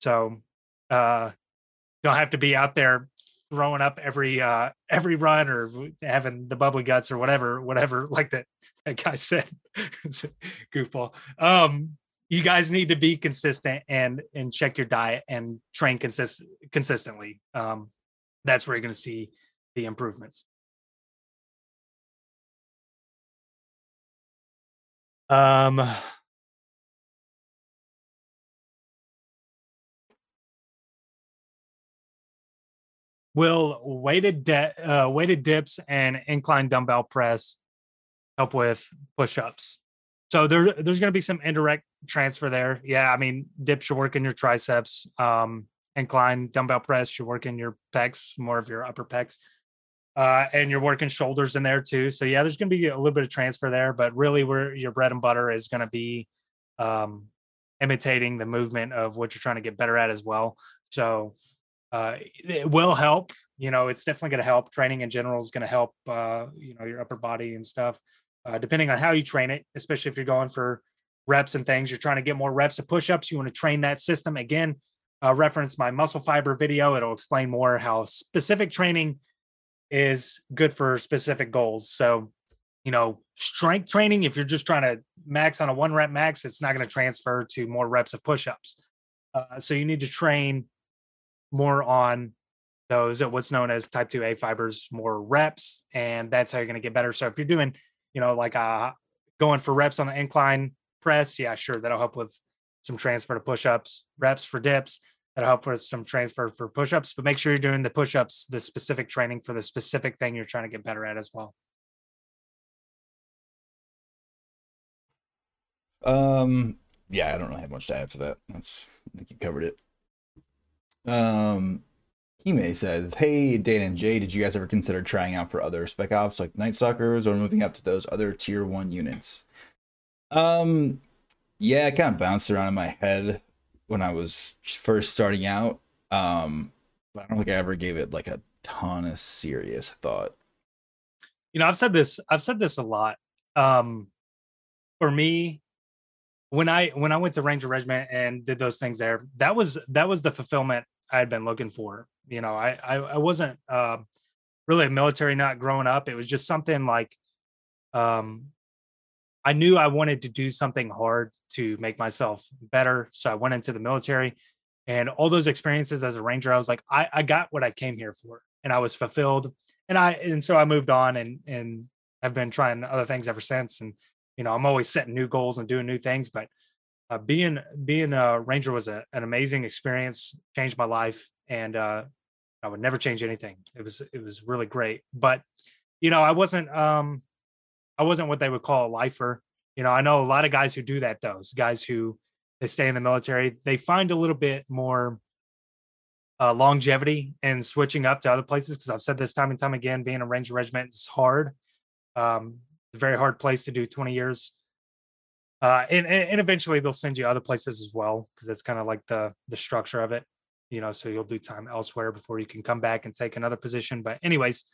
so uh, don't have to be out there throwing up every uh every run or having the bubbly guts or whatever whatever like that that guy said. Goofball. Um you guys need to be consistent and and check your diet and train consist consistently. Um that's where you're going to see the improvements. Um will weighted de- uh, weighted dips and incline dumbbell press help with push-ups. So there, there's going to be some indirect transfer there. Yeah i mean dips should work in your triceps um, incline dumbbell press should work in your pecs more of your upper pecs uh, and you're working shoulders in there too. So yeah there's going to be a little bit of transfer there but really where your bread and butter is going to be um, imitating the movement of what you're trying to get better at as well. So uh, it will help. You know, it's definitely going to help. Training in general is going to help. Uh, you know, your upper body and stuff. Uh, depending on how you train it, especially if you're going for reps and things, you're trying to get more reps of push-ups. You want to train that system again. Reference my muscle fiber video. It'll explain more how specific training is good for specific goals. So, you know, strength training, if you're just trying to max on a one rep max, it's not going to transfer to more reps of push ups. Uh, so, you need to train more on those what's known as type 2A fibers, more reps, and that's how you're going to get better. So if you're doing, you know, like uh going for reps on the incline press, yeah, sure, that'll help with some transfer to push-ups, reps for dips, that'll help with some transfer for push-ups, but make sure you're doing the push-ups, the specific training for the specific thing you're trying to get better at as well. Um yeah, I don't really have much to add to that. That's I think you covered it. Um, Kime says, "Hey, Dan and Jay, did you guys ever consider trying out for other spec ops like Night or moving up to those other tier one units?" Um, yeah, it kind of bounced around in my head when I was first starting out. Um, but I don't think I ever gave it like a ton of serious thought. You know, I've said this. I've said this a lot. Um, for me, when I when I went to Ranger Regiment and did those things there, that was that was the fulfillment I had been looking for. You know, I I, I wasn't uh, really a military nut growing up. It was just something like, um, I knew I wanted to do something hard to make myself better. So I went into the military, and all those experiences as a ranger, I was like, I I got what I came here for, and I was fulfilled. And I and so I moved on and and have been trying other things ever since. And you know, I'm always setting new goals and doing new things, but uh, being being a ranger was a, an amazing experience, changed my life, and uh, I would never change anything. It was it was really great, but you know, I wasn't um, I wasn't what they would call a lifer. You know, I know a lot of guys who do that. Those guys who they stay in the military, they find a little bit more uh, longevity and switching up to other places because I've said this time and time again, being a Ranger regiment is hard. Um, very hard place to do 20 years. Uh, and, and eventually they'll send you other places as well because that's kind of like the the structure of it, you know. So you'll do time elsewhere before you can come back and take another position. But anyways,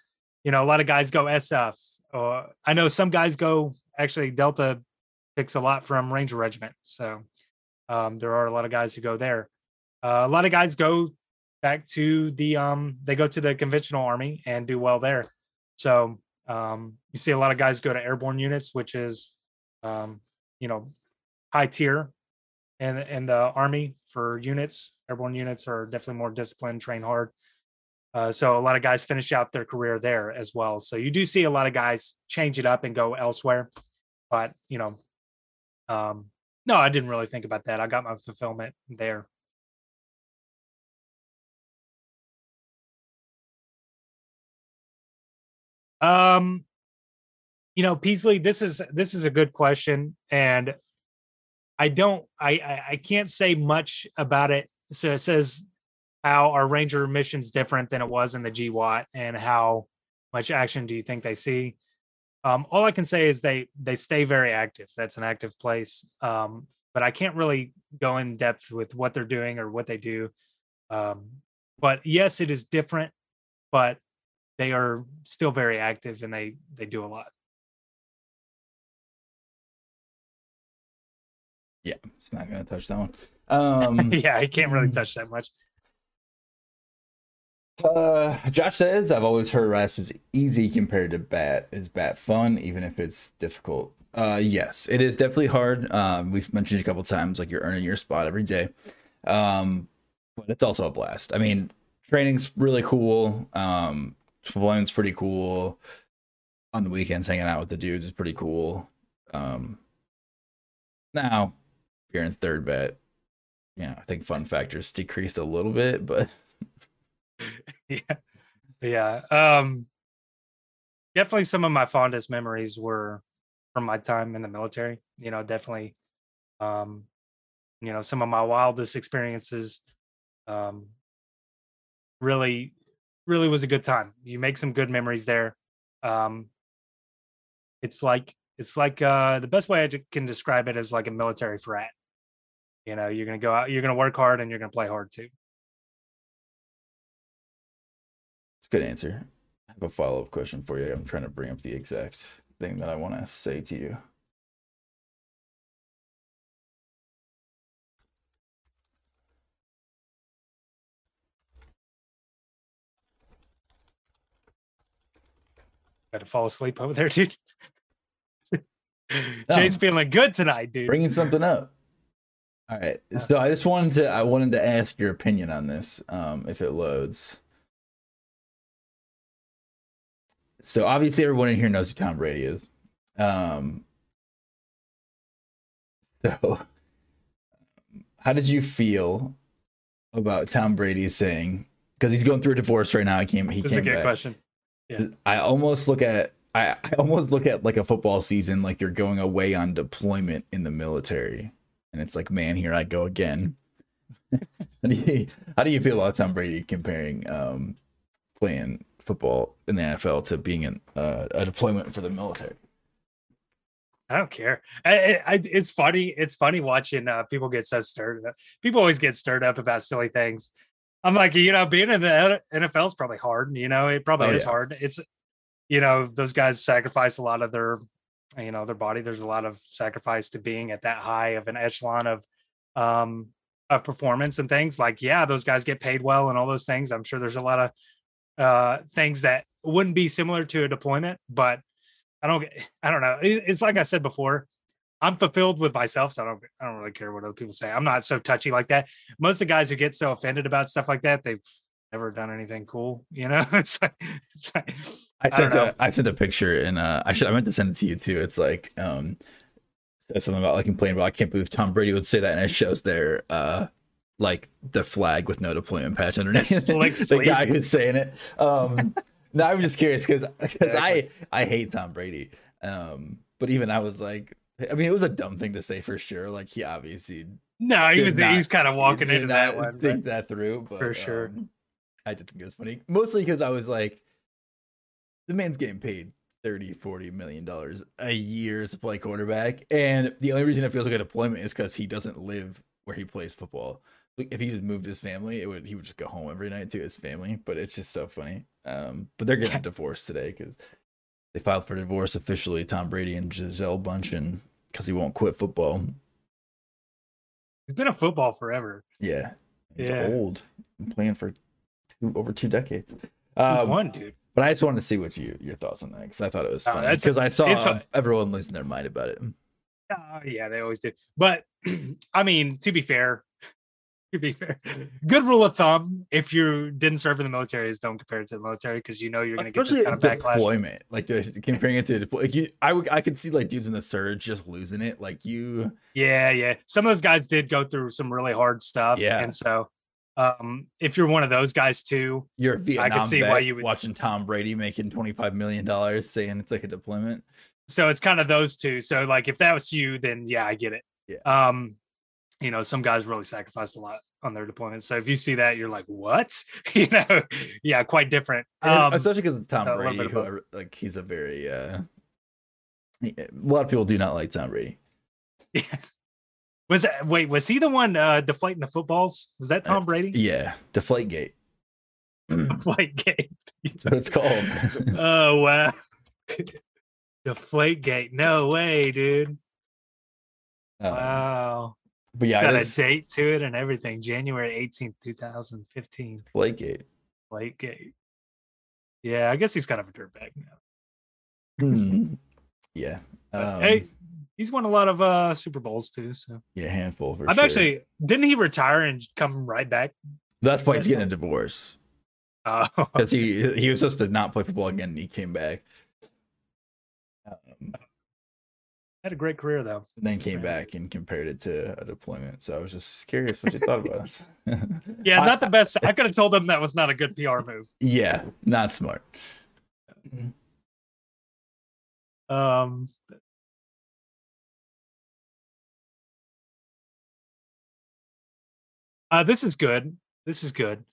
you know, a lot of guys go SF. or I know some guys go actually Delta picks a lot from Ranger Regiment, so um, there are a lot of guys who go there. Uh, a lot of guys go back to the um they go to the conventional army and do well there. So um you see a lot of guys go to airborne units, which is um you know high tier and in the army for units. Airborne units are definitely more disciplined, train hard. Uh, so a lot of guys finish out their career there as well. So you do see a lot of guys change it up and go elsewhere. But you know, um, no, I didn't really think about that. I got my fulfillment there. Um, you know, Peasley, this is this is a good question, and I don't, I, I, I can't say much about it. So it says how our Ranger mission's different than it was in the GWOT, and how much action do you think they see? Um, all I can say is they they stay very active. That's an active place, um, but I can't really go in depth with what they're doing or what they do. Um, but yes, it is different, but they are still very active and they they do a lot. Yeah, it's not gonna touch that one. Um, yeah, I can't really touch that much. Uh, Josh says, I've always heard Rasp is easy compared to Bat. Is Bat fun, even if it's difficult? Uh, yes, it is definitely hard. Um, we've mentioned a couple times, like you're earning your spot every day. Um, but it's also a blast. I mean, training's really cool. Um, pretty cool. On the weekends, hanging out with the dudes is pretty cool. Um, now, you're in third bat, yeah, I think fun factors decreased a little bit, but yeah, yeah. Um, definitely some of my fondest memories were from my time in the military. You know, definitely. Um, you know, some of my wildest experiences. Um, really really was a good time. You make some good memories there. Um, it's like it's like uh, the best way I can describe it is like a military frat. You know, you're gonna go out, you're gonna work hard, and you're gonna play hard too. It's a good answer. I have a follow up question for you. I'm trying to bring up the exact thing that I want to say to you. Got to fall asleep over there, dude. Jay's feeling good tonight, dude. Bringing something up. All right. So I just wanted to I wanted to ask your opinion on this um if it loads. So obviously everyone in here knows who Tom Brady is. Um so how did you feel about Tom Brady saying because he's going through a divorce right now. He came he That's came a good back. question. Yeah. I almost look at I, I almost look at like a football season like you're going away on deployment in the military. And it's like, man, here I go again. how, do you, how do you feel about Tom Brady comparing um, playing football in the NFL to being in uh, a deployment for the military? I don't care. I, I, it's funny. It's funny watching uh, people get so stirred up. People always get stirred up about silly things. I'm like, you know, being in the NFL is probably hard. You know, it probably Oh, is yeah. hard. It's, you know, those guys sacrifice a lot of their, you know, their body. There's a lot of sacrifice to being at that high of an echelon of, um, of performance and things. Like, yeah, those guys get paid well and all those things. I'm sure there's a lot of uh things that wouldn't be similar to a deployment, but I don't, I don't know. It's like I said before. I'm fulfilled with myself, so I don't I don't really care what other people say. I'm not so touchy like that. Most of the guys who get so offended about stuff like that, they've never done anything cool. You know, it's like, it's like I don't sent a I sent a picture and uh, I should I meant to send it to you too. It's like um says something about like complaining about I can't believe Tom Brady would say that and it shows there uh like the flag with no deployment patch underneath the guy who's saying it. Um no, I'm just curious because because I Exactly. I hate Tom Brady. Um but even I was like I mean it was a dumb thing to say for sure. Like he obviously no, he was not- he's kind of walking into that one. think but that through but For sure. um, I did think it was funny, mostly because I was like, the man's getting paid 30, 40 million dollars a year to play quarterback, and the only reason it feels like a deployment is because he doesn't live where he plays football. Like if he just moved his family, it would he would just go home every night to his family. But it's just so funny. Um, but they're getting divorced today because they filed for divorce officially. Tom Brady and Gisele Bundchen because he won't quit football. He's been a football forever. Yeah, he's Yeah. old. Been playing for two, over two decades. Um, won, dude. but I just wanted to see what you your thoughts on that because I thought it was funny because I saw fun. everyone losing their mind about it. Uh, yeah, they always do. But I mean, to be fair, to be fair, good rule of thumb: if you didn't serve in the military, is don't compare it to the military because you know you're going to get this kind of backlash. deployment, like comparing it to deploy- like you, I would I could see like dudes in the surge just losing it. Like you, Yeah, yeah. Some of those guys did go through some really hard stuff. Yeah. and so um, if you're one of those guys too, you're a Vietnam see why you would- watching Tom Brady making twenty five million dollars, saying it's like a deployment. so it's kind of those two. So like if that was you, then yeah, I get it. Yeah. Um, you know, some guys really sacrificed a lot on their deployment. So if you see that, you're like, what? you know, yeah, quite different. Um, especially because Tom Brady, who. I- like he's a very uh, a lot of people do not like Tom Brady. yeah. Was that, wait, was he the one uh deflating the footballs? Was that Uh, Tom Brady? Yeah, Deflate Gate. That's Deflate gate. what it's called. Oh wow. Deflate gate. No way, dude. Um, Wow. but yeah, Got a date to it and everything. January 18th, 2015. Deflate Gate. Deflate gate. Yeah, I guess he's kind of a dirtbag now. Hmm. yeah. Um, hey, he's won a lot of uh Super Bowls too. So yeah, handful for I've sure. actually didn't he retire and come right back? That's why he's getting a divorce Uh, because he he was supposed to not play football again. and He came back. Um, had a great career though. then came back and compared it to a deployment. So I was just curious what you thought about us. Yeah, not the best. I could have told them that was not a good PR move. yeah, not smart. Um, uh, this is good. This is good.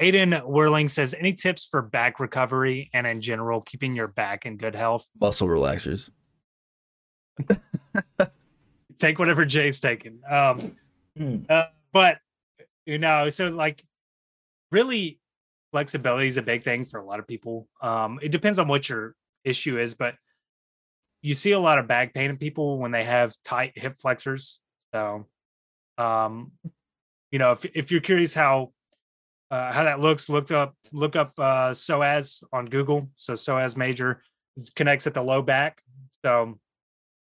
Aiden Whirling says, any tips for back recovery and in general keeping your back in good health? Muscle relaxers. Take whatever Jay's taking. Um, Mm. uh, but you know, so like really flexibility is a big thing for a lot of people. Um, it depends on what your issue is, but you see a lot of back pain in people when they have tight hip flexors. So, um, you know, if if you're curious how uh, how that looks, look up look up uh, psoas on Google. So psoas major connects at the low back. So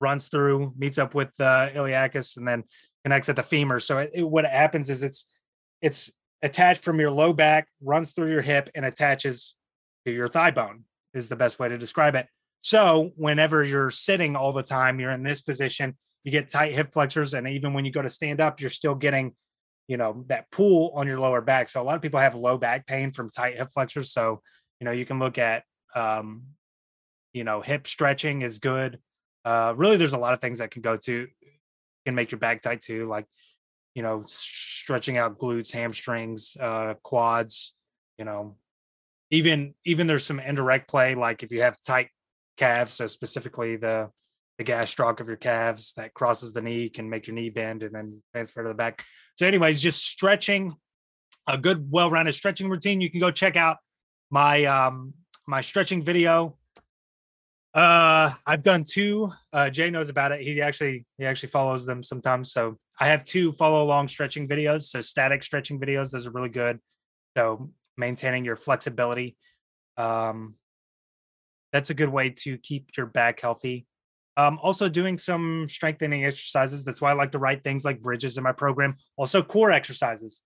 runs through, meets up with uh, iliacus, and then connects at the femur. So it, it- what happens is it's it's attached from your low back, runs through your hip, and attaches to your thigh bone. Is the best way to describe it. So whenever you're sitting all the time, you're in this position, you get tight hip flexors, and even when you go to stand up, you're still getting, you know, that pull on your lower back. So a lot of people have low back pain from tight hip flexors. So you know, you can look at, um, you know, hip stretching is good. Uh, really, there's a lot of things that can go to can make your back tight too, like you know, stretching out glutes, hamstrings, uh, quads. You know, even even there's some indirect play, like if you have tight calves, so specifically the the gastroc of your calves that crosses the knee can make your knee bend and then transfer to the back. So, anyways, just stretching, a good, well-rounded stretching routine. You can go check out my um my stretching video. Uh, I've done two. Uh, Jay knows about it. He actually he actually follows them sometimes. So I have two follow along stretching videos. So static stretching videos, those are really good. So maintaining your flexibility. Um, that's a good way to keep your back healthy. Um, also doing some strengthening exercises. That's why I like to write things like bridges in my program. Also core exercises.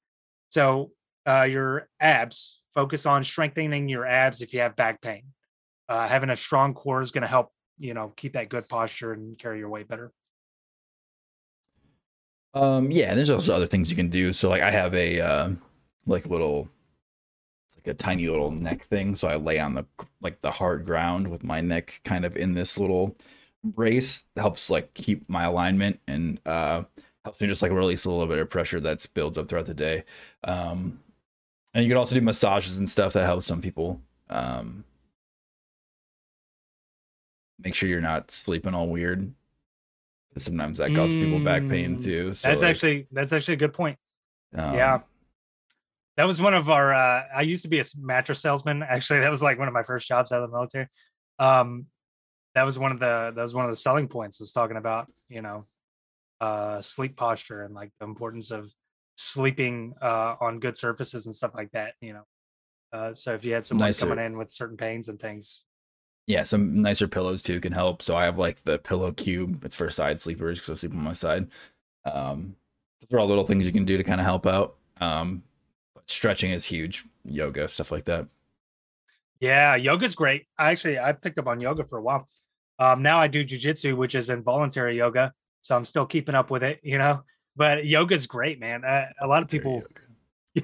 So uh, your abs. Focus on strengthening your abs if you have back pain. Uh, having a strong core is going to help you know keep that good posture and carry your weight better. Um, yeah, there's also other things you can do. So like I have a uh, like little like a tiny little neck thing. So I lay on the like the hard ground with my neck kind of in this little brace. Helps like keep my alignment and uh helps me just like release a little bit of pressure that's builds up throughout the day. Um And you can also do massages and stuff that helps some people. Um, make sure you're not sleeping all weird. Sometimes that causes people back pain Mm, too. So that's like, actually that's actually a good point. um, yeah. That was one of our uh I used to be a mattress salesman. Actually, that was like one of my first jobs out of the military. Um that was one of the that was one of the selling points was talking about, you know, uh sleep posture and like the importance of sleeping uh on good surfaces and stuff like that, you know. Uh so if you had someone Nicer. coming in with certain pains and things. yeah, some nicer pillows too can help. So I have like the pillow cube. It's for side sleepers because I sleep on my side. Um, those are all little things you can do to kind of help out. Um, but stretching is huge. Yoga stuff like that. Yeah, yoga's great. I actually I picked up on yoga for a while. Um, now I do jujitsu, which is involuntary yoga, so I'm still keeping up with it, you know. But yoga's great, man. Uh, a lot of people,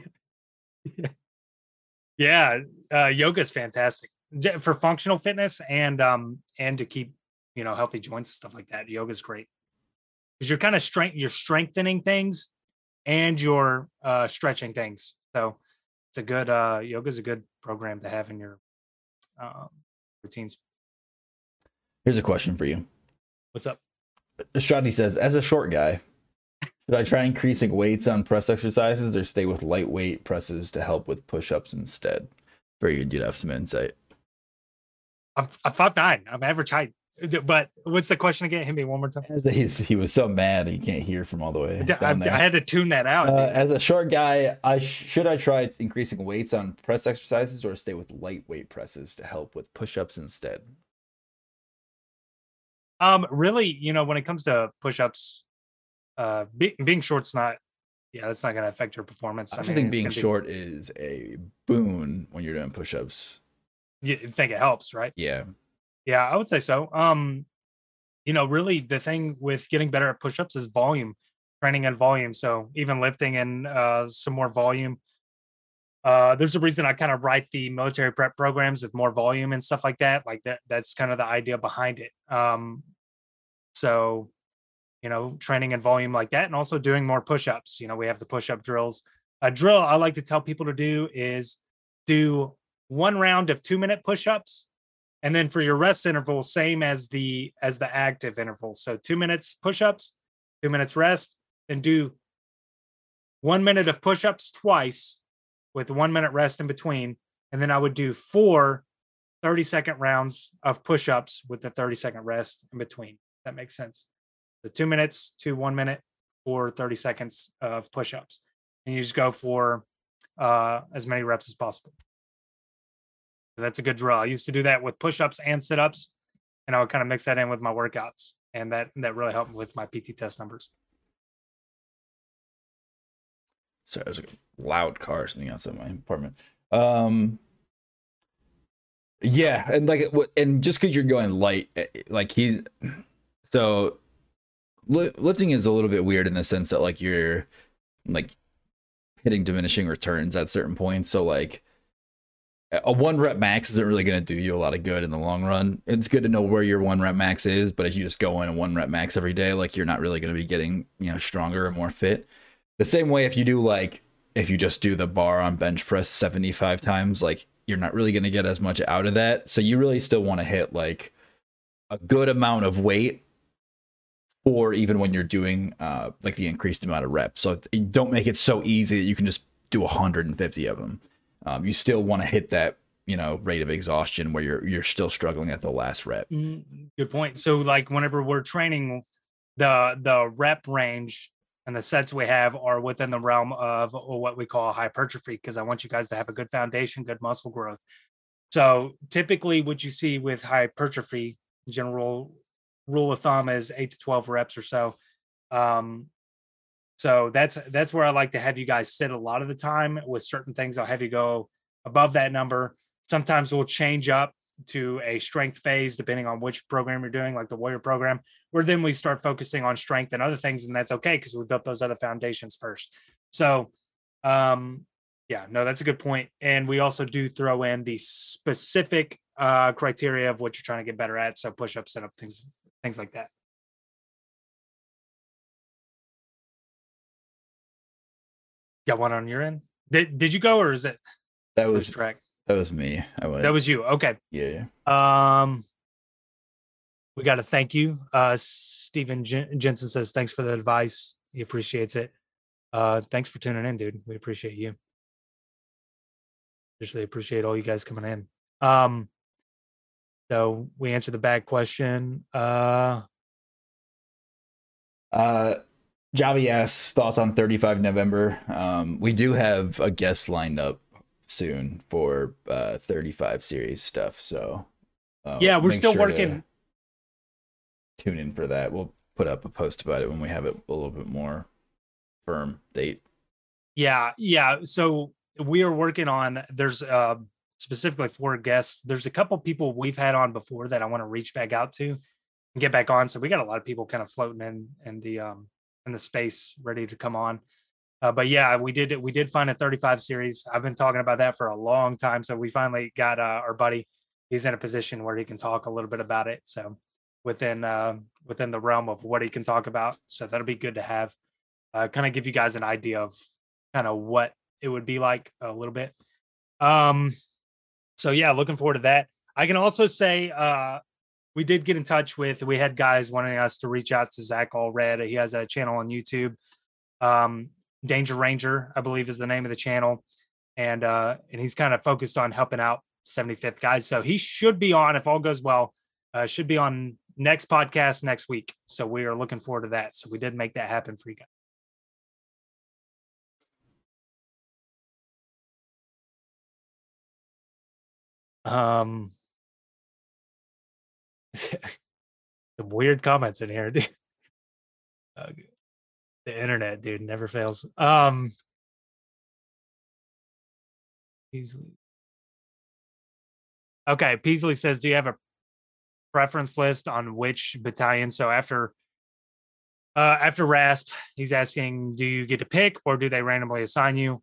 yeah, uh, yoga's fantastic for functional fitness and um and to keep you know healthy joints and stuff like that. Yoga's great because you're kind of strength you're strengthening things and you're uh stretching things. So it's a good uh yoga's a good program to have in your um routines. Here's a question for you. What's up? Shadi says, as a short guy, should I try increasing weights on press exercises or stay with lightweight presses to help with push-ups instead? Figured you'd have some insight. I'm, I'm five nine. I'm average height. But what's the question again? Hit me one more time. He's, he was so mad he can't hear from all the way I, I- down there. I had to tune that out. Uh, as a short guy, I sh- should I try increasing weights on press exercises or stay with lightweight presses to help with push-ups instead? Um, really, you know, when it comes to push-ups, uh, be, being short's not. Yeah, that's not going to affect your performance. I I mean, think being gonna be- short is a boon when you're doing push-ups. you think it helps, right? Yeah, Yeah, I would say so. Um, you know, really the thing with getting better at push-ups is volume, training and volume. So even lifting and uh some more volume. Uh there's a reason I kind of write the military prep programs with more volume and stuff like that. Like that that's kind of the idea behind it. Um so you know, training and volume like that and also doing more push-ups. You know, we have the push-up drills. A drill I like to tell people to do is do one round of 2-minute push-ups and then for your rest interval same as the as the active interval so two minutes push-ups two minutes rest and do one minute of push-ups twice with one minute rest in between and then i would do four 30 second rounds of push-ups with the 30 second rest in between that makes sense the two minutes to one minute or 30 seconds of push-ups and you just go for uh, as many reps as possible that's a good draw. I used to do that with push-ups and sit-ups, and I would kind of mix that in with my workouts, and that that really helped with my PT test numbers. sorry, there's a loud car something outside my apartment. Um, yeah, and like, and just because you're going light, eh, like he, so li- lifting is a little bit weird in the sense that like you're like hitting diminishing returns at certain points. So like a one rep max isn't really going to do you a lot of good in the long run. It's good to know where your one rep max is, but if you just go in a one rep max every day, like you're not really going to be getting you know stronger or more fit. The same way if you do like if you just do the bar on bench press 75 times, like you're not really going to get as much out of that. So you really still want to hit like a good amount of weight or even when you're doing uh like the increased amount of reps. So don't make it so easy that you can just do 150 of them. Um, you still want to hit that, you know, rate of exhaustion where you're you're still struggling at the last rep. Good point. So, like, whenever we're training, the the rep range and the sets we have are within the realm of what we call hypertrophy, because I want you guys to have a good foundation, good muscle growth. So, typically, what you see with hypertrophy, general rule of thumb is eight to twelve reps or so. Um, so that's that's where I like to have you guys sit a lot of the time with certain things. I'll have you go above that number. Sometimes we'll change up to a strength phase depending on which program you're doing, like the warrior program, where then we start focusing on strength and other things, and that's okay because we built those other foundations first. So um yeah, no, that's a good point. And we also do throw in the specific uh criteria of what you're trying to get better at. So push up, set up things, things like that. Got one on your end? Did Did you go or is it That was was track? that was me. I went. That was you. Okay. yeah. yeah. Um, we got to thank you. Uh, Stephen Jen- Jensen says thanks for the advice. He appreciates it. Uh, thanks for tuning in, dude. We appreciate you. Seriously, appreciate all you guys coming in. Um, so we answered the bad question. Uh, Uh, Javi asks thoughts on 35 November. Um, we do have a guest lined up soon for uh 35 series stuff. So uh, yeah, we're still sure to working. Tune in for that. We'll put up a post about it when we have it a little bit more firm date. Yeah, yeah. So we are working on. There's uh, specifically four guests. There's a couple people we've had on before that I want to reach back out to and get back on. So we got a lot of people kind of floating in in the um in the space ready to come on. Uh, but yeah, we did we did find a 35 series. I've been talking about that for a long time. So we finally got uh, our buddy. He's in a position where he can talk a little bit about it. So within uh, within the realm of what he can talk about. So that'll be good to have. Uh, kind of give you guys an idea of kind of what it would be like a little bit. Um, so yeah, looking forward to that. I can also say uh, we did get in touch with. We had guys wanting us to reach out to Zach Allred. He has a channel on YouTube. Um, Danger Ranger, I believe, is the name of the channel, and uh, and he's kind of focused on helping out 75th guys. So he should be on if all goes well. Uh, should be on next podcast next week. So we are looking forward to that. So we did make that happen for you guys. Um, some weird comments in here. The internet, dude, never fails. Um, Peasley. Okay, Peasley says, "Do you have a preference list on which battalion?" So after uh after RASP, he's asking, "Do you get to pick, or do they randomly assign you?"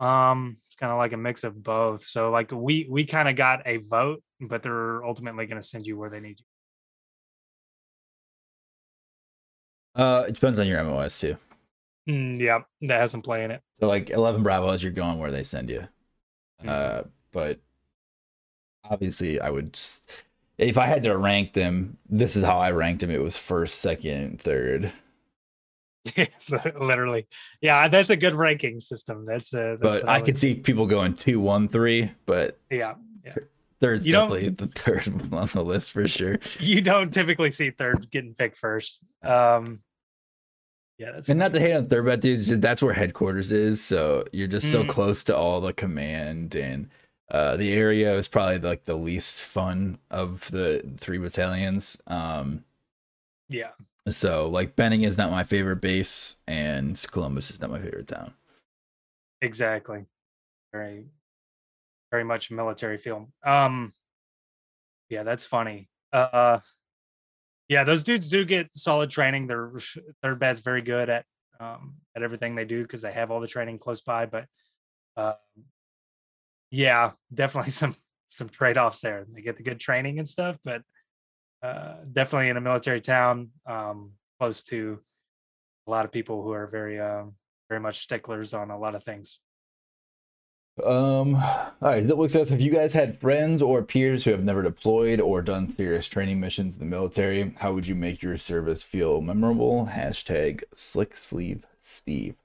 Um, it's kind of like a mix of both. So like we we kind of got a vote, but they're ultimately going to send you where they need you. Uh, it depends on your MOS too. Mm, yeah, that has some play in it. So like 11 Bravos, you're going where they send you. Mhm. Uh, but obviously, I would. s- If I had to rank them, this is how I ranked them. It was first, second, third. Literally, yeah, that's a good ranking system. That's uh, that's But I would- could see people going two, one, three. But yeah. third's You definitely the third one on the list for sure. You don't typically see third getting picked first. Um, yeah, that's And not to hate on third bat dudes, just that's where headquarters is. So you're just so Mm. close to all the command and uh, the area is probably like the least fun of the three battalions. Um, yeah. so like Benning is not my favorite base, and Columbus is not my favorite town. Exactly. Very, very much military feel. Um, yeah, that's funny. Uh, yeah, those dudes do get solid training. Their third bat's very good at um at everything they do because they have all the training close by. But uh, yeah, definitely some some trade offs there. They get the good training and stuff, but uh, definitely in a military town, um, close to a lot of people who are very um very much sticklers on a lot of things. Um, all right. That looks at have you guys had friends or peers who have never deployed or done serious training missions in the military? How would you make your service feel memorable? Hashtag slick sleeve Steve.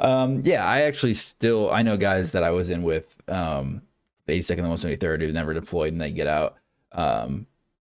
Um, yeah, I actually still I know guys that I was in with um the 82nd and 173rd who never deployed and they get out. Um,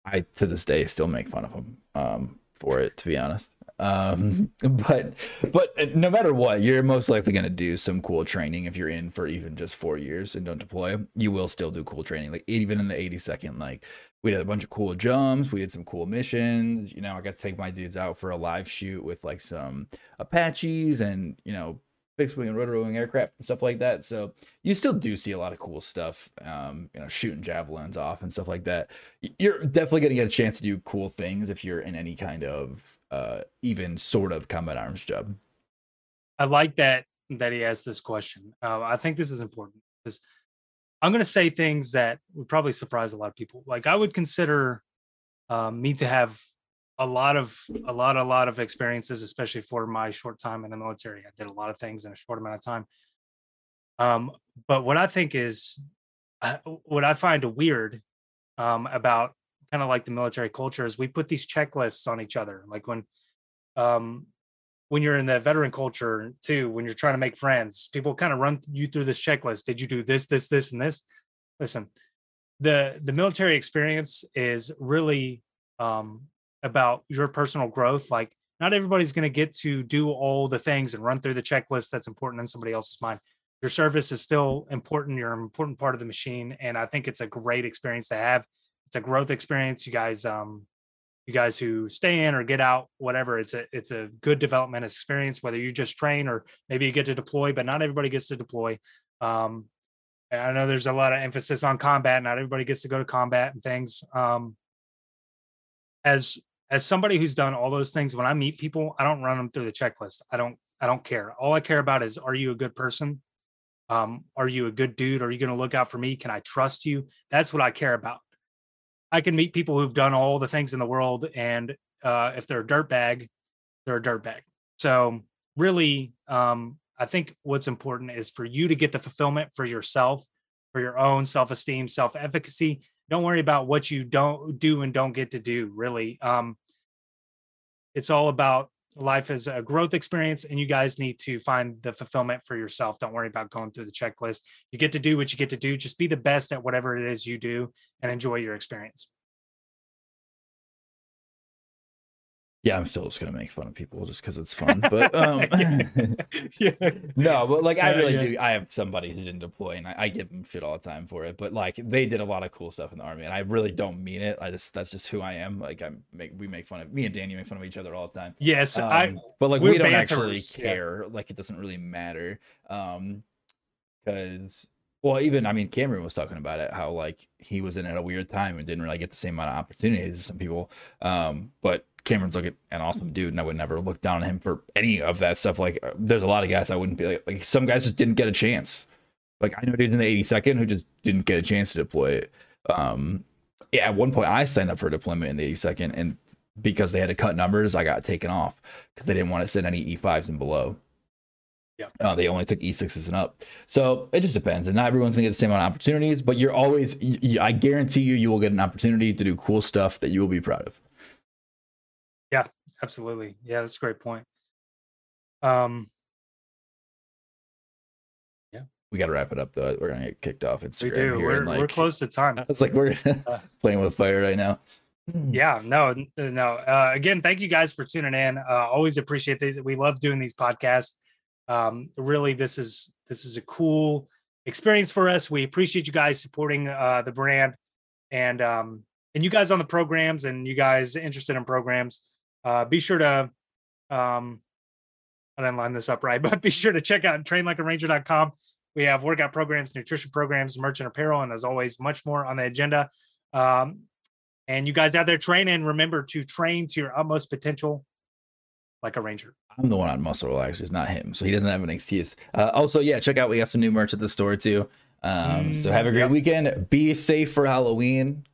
I to this day still make fun of them um for it to be honest. Um, but but no matter what, you're most likely going to do some cool training if you're in for even just four years and don't deploy. You will still do cool training, like even in the 82nd. Like we did a bunch of cool jumps, we did some cool missions. You know, I got to take my dudes out for a live shoot with like some Apaches and you know fixed wing and rotor wing aircraft and stuff like that. So you still do see a lot of cool stuff. Um, you know, shooting javelins off and stuff like that. You're definitely going to get a chance to do cool things if you're in any kind of uh, even sort of combat arms job. I like that that he asked this question. Uh, I think this is important because I'm going to say things that would probably surprise a lot of people. Like I would consider um, me to have a lot of a lot a lot of experiences, especially for my short time in the military. I did a lot of things in a short amount of time. Um, but what I think is uh, what I find weird um, about kind of like the military culture is we put these checklists on each other. Like when um, when you're in the veteran culture too, when you're trying to make friends, people kind of run you through this checklist. Did you do this, this, this, and this? Listen, the the military experience is really um, about your personal growth. Like not everybody's going to get to do all the things and run through the checklist that's important in somebody else's mind. Your service is still important. You're an important part of the machine, and I think it's a great experience to have. It's a growth experience. You guys, um, you guys who stay in or get out, whatever. It's a it's a good development experience. Whether you just train or maybe you get to deploy, but not everybody gets to deploy. Um, I know there's a lot of emphasis on combat. Not everybody gets to go to combat and things. Um, as as somebody who's done all those things, when I meet people, I don't run them through the checklist. I don't I don't care. All I care about is are you a good person? Um, are you a good dude? Are you going to look out for me? Can I trust you? That's what I care about. I can meet people who've done all the things in the world, and uh, if they're a dirtbag, they're a dirtbag. So really, um, I think what's important is for you to get the fulfillment for yourself, for your own self-esteem, self-efficacy. Don't worry about what you don't do and don't get to do. Really, um, it's all about life is a growth experience, and you guys need to find the fulfillment for yourself. Don't worry about going through the checklist. You get to do what you get to do. Just be the best at whatever it is you do, and enjoy your experience. Yeah, I'm still just gonna make fun of people just because it's fun. But um, yeah. no, but like I Yeah, really yeah. do. I have somebody who didn't deploy, and I, I give them shit all the time for it. But like they did a lot of cool stuff in the army, and I really don't mean it. I just that's just who I am. Like I make we make fun of me and Danny make fun of each other all the time. Yes, I Um, but like we're don't actually banterers, yeah. care. Like it doesn't really matter. Um, because well, even I mean, Cameron was talking about it how like he was in at a weird time and didn't really get the same amount of opportunities as some people. Um, but Cameron's like an awesome dude, and I would never look down on him for any of that stuff. Like, uh, there's a lot of guys I wouldn't be like, like some guys just didn't get a chance. Like I know dudes in the 82nd who just didn't get a chance to deploy it. Um, yeah, at one point I signed up for deployment in the 82nd, and because they had to cut numbers, I got taken off because they didn't want to send any E5s and below. Yeah. Uh, they only took E6s and up. So it just depends. And not everyone's going to get the same amount of opportunities, but you're always, I guarantee you, you will get an opportunity to do cool stuff that you will be proud of. Absolutely. Yeah, that's a great point. Um, We got to wrap it up, though. We're going to get kicked off Instagram we do. here. We're in, like, we're close to time. It's like we're Uh, playing with fire right now. yeah no no uh, again thank you guys for tuning in uh, always appreciate these we love doing these podcasts um really this is this is a cool experience for us we appreciate you guys supporting uh the brand and um and you guys on the programs and you guys interested in programs uh be sure to um i didn't line this up right but be sure to check out trainlikearanger.com we have workout programs nutrition programs merchant apparel and as always much more on the agenda um and you guys out there training, remember to train to your utmost potential like a ranger. I'm the one on muscle relaxers, not him. So he doesn't have an excuse. Uh, also, yeah, check out we got some new merch at the store too. Um, so Mm, have a great yep. weekend. Be safe for Halloween.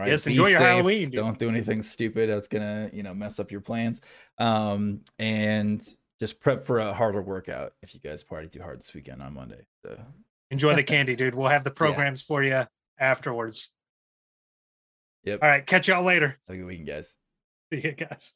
All right. Yes, enjoy your safe. Halloween, dude. Don't do anything stupid that's gonna, you know, mess up your plans. Um, and just prep for a harder workout if you guys party too hard this weekend on Monday. So Enjoy the candy, dude. We'll have the programs for you afterwards. Yep. All right. Catch y'all later. have a good weekend, guys. See you guys.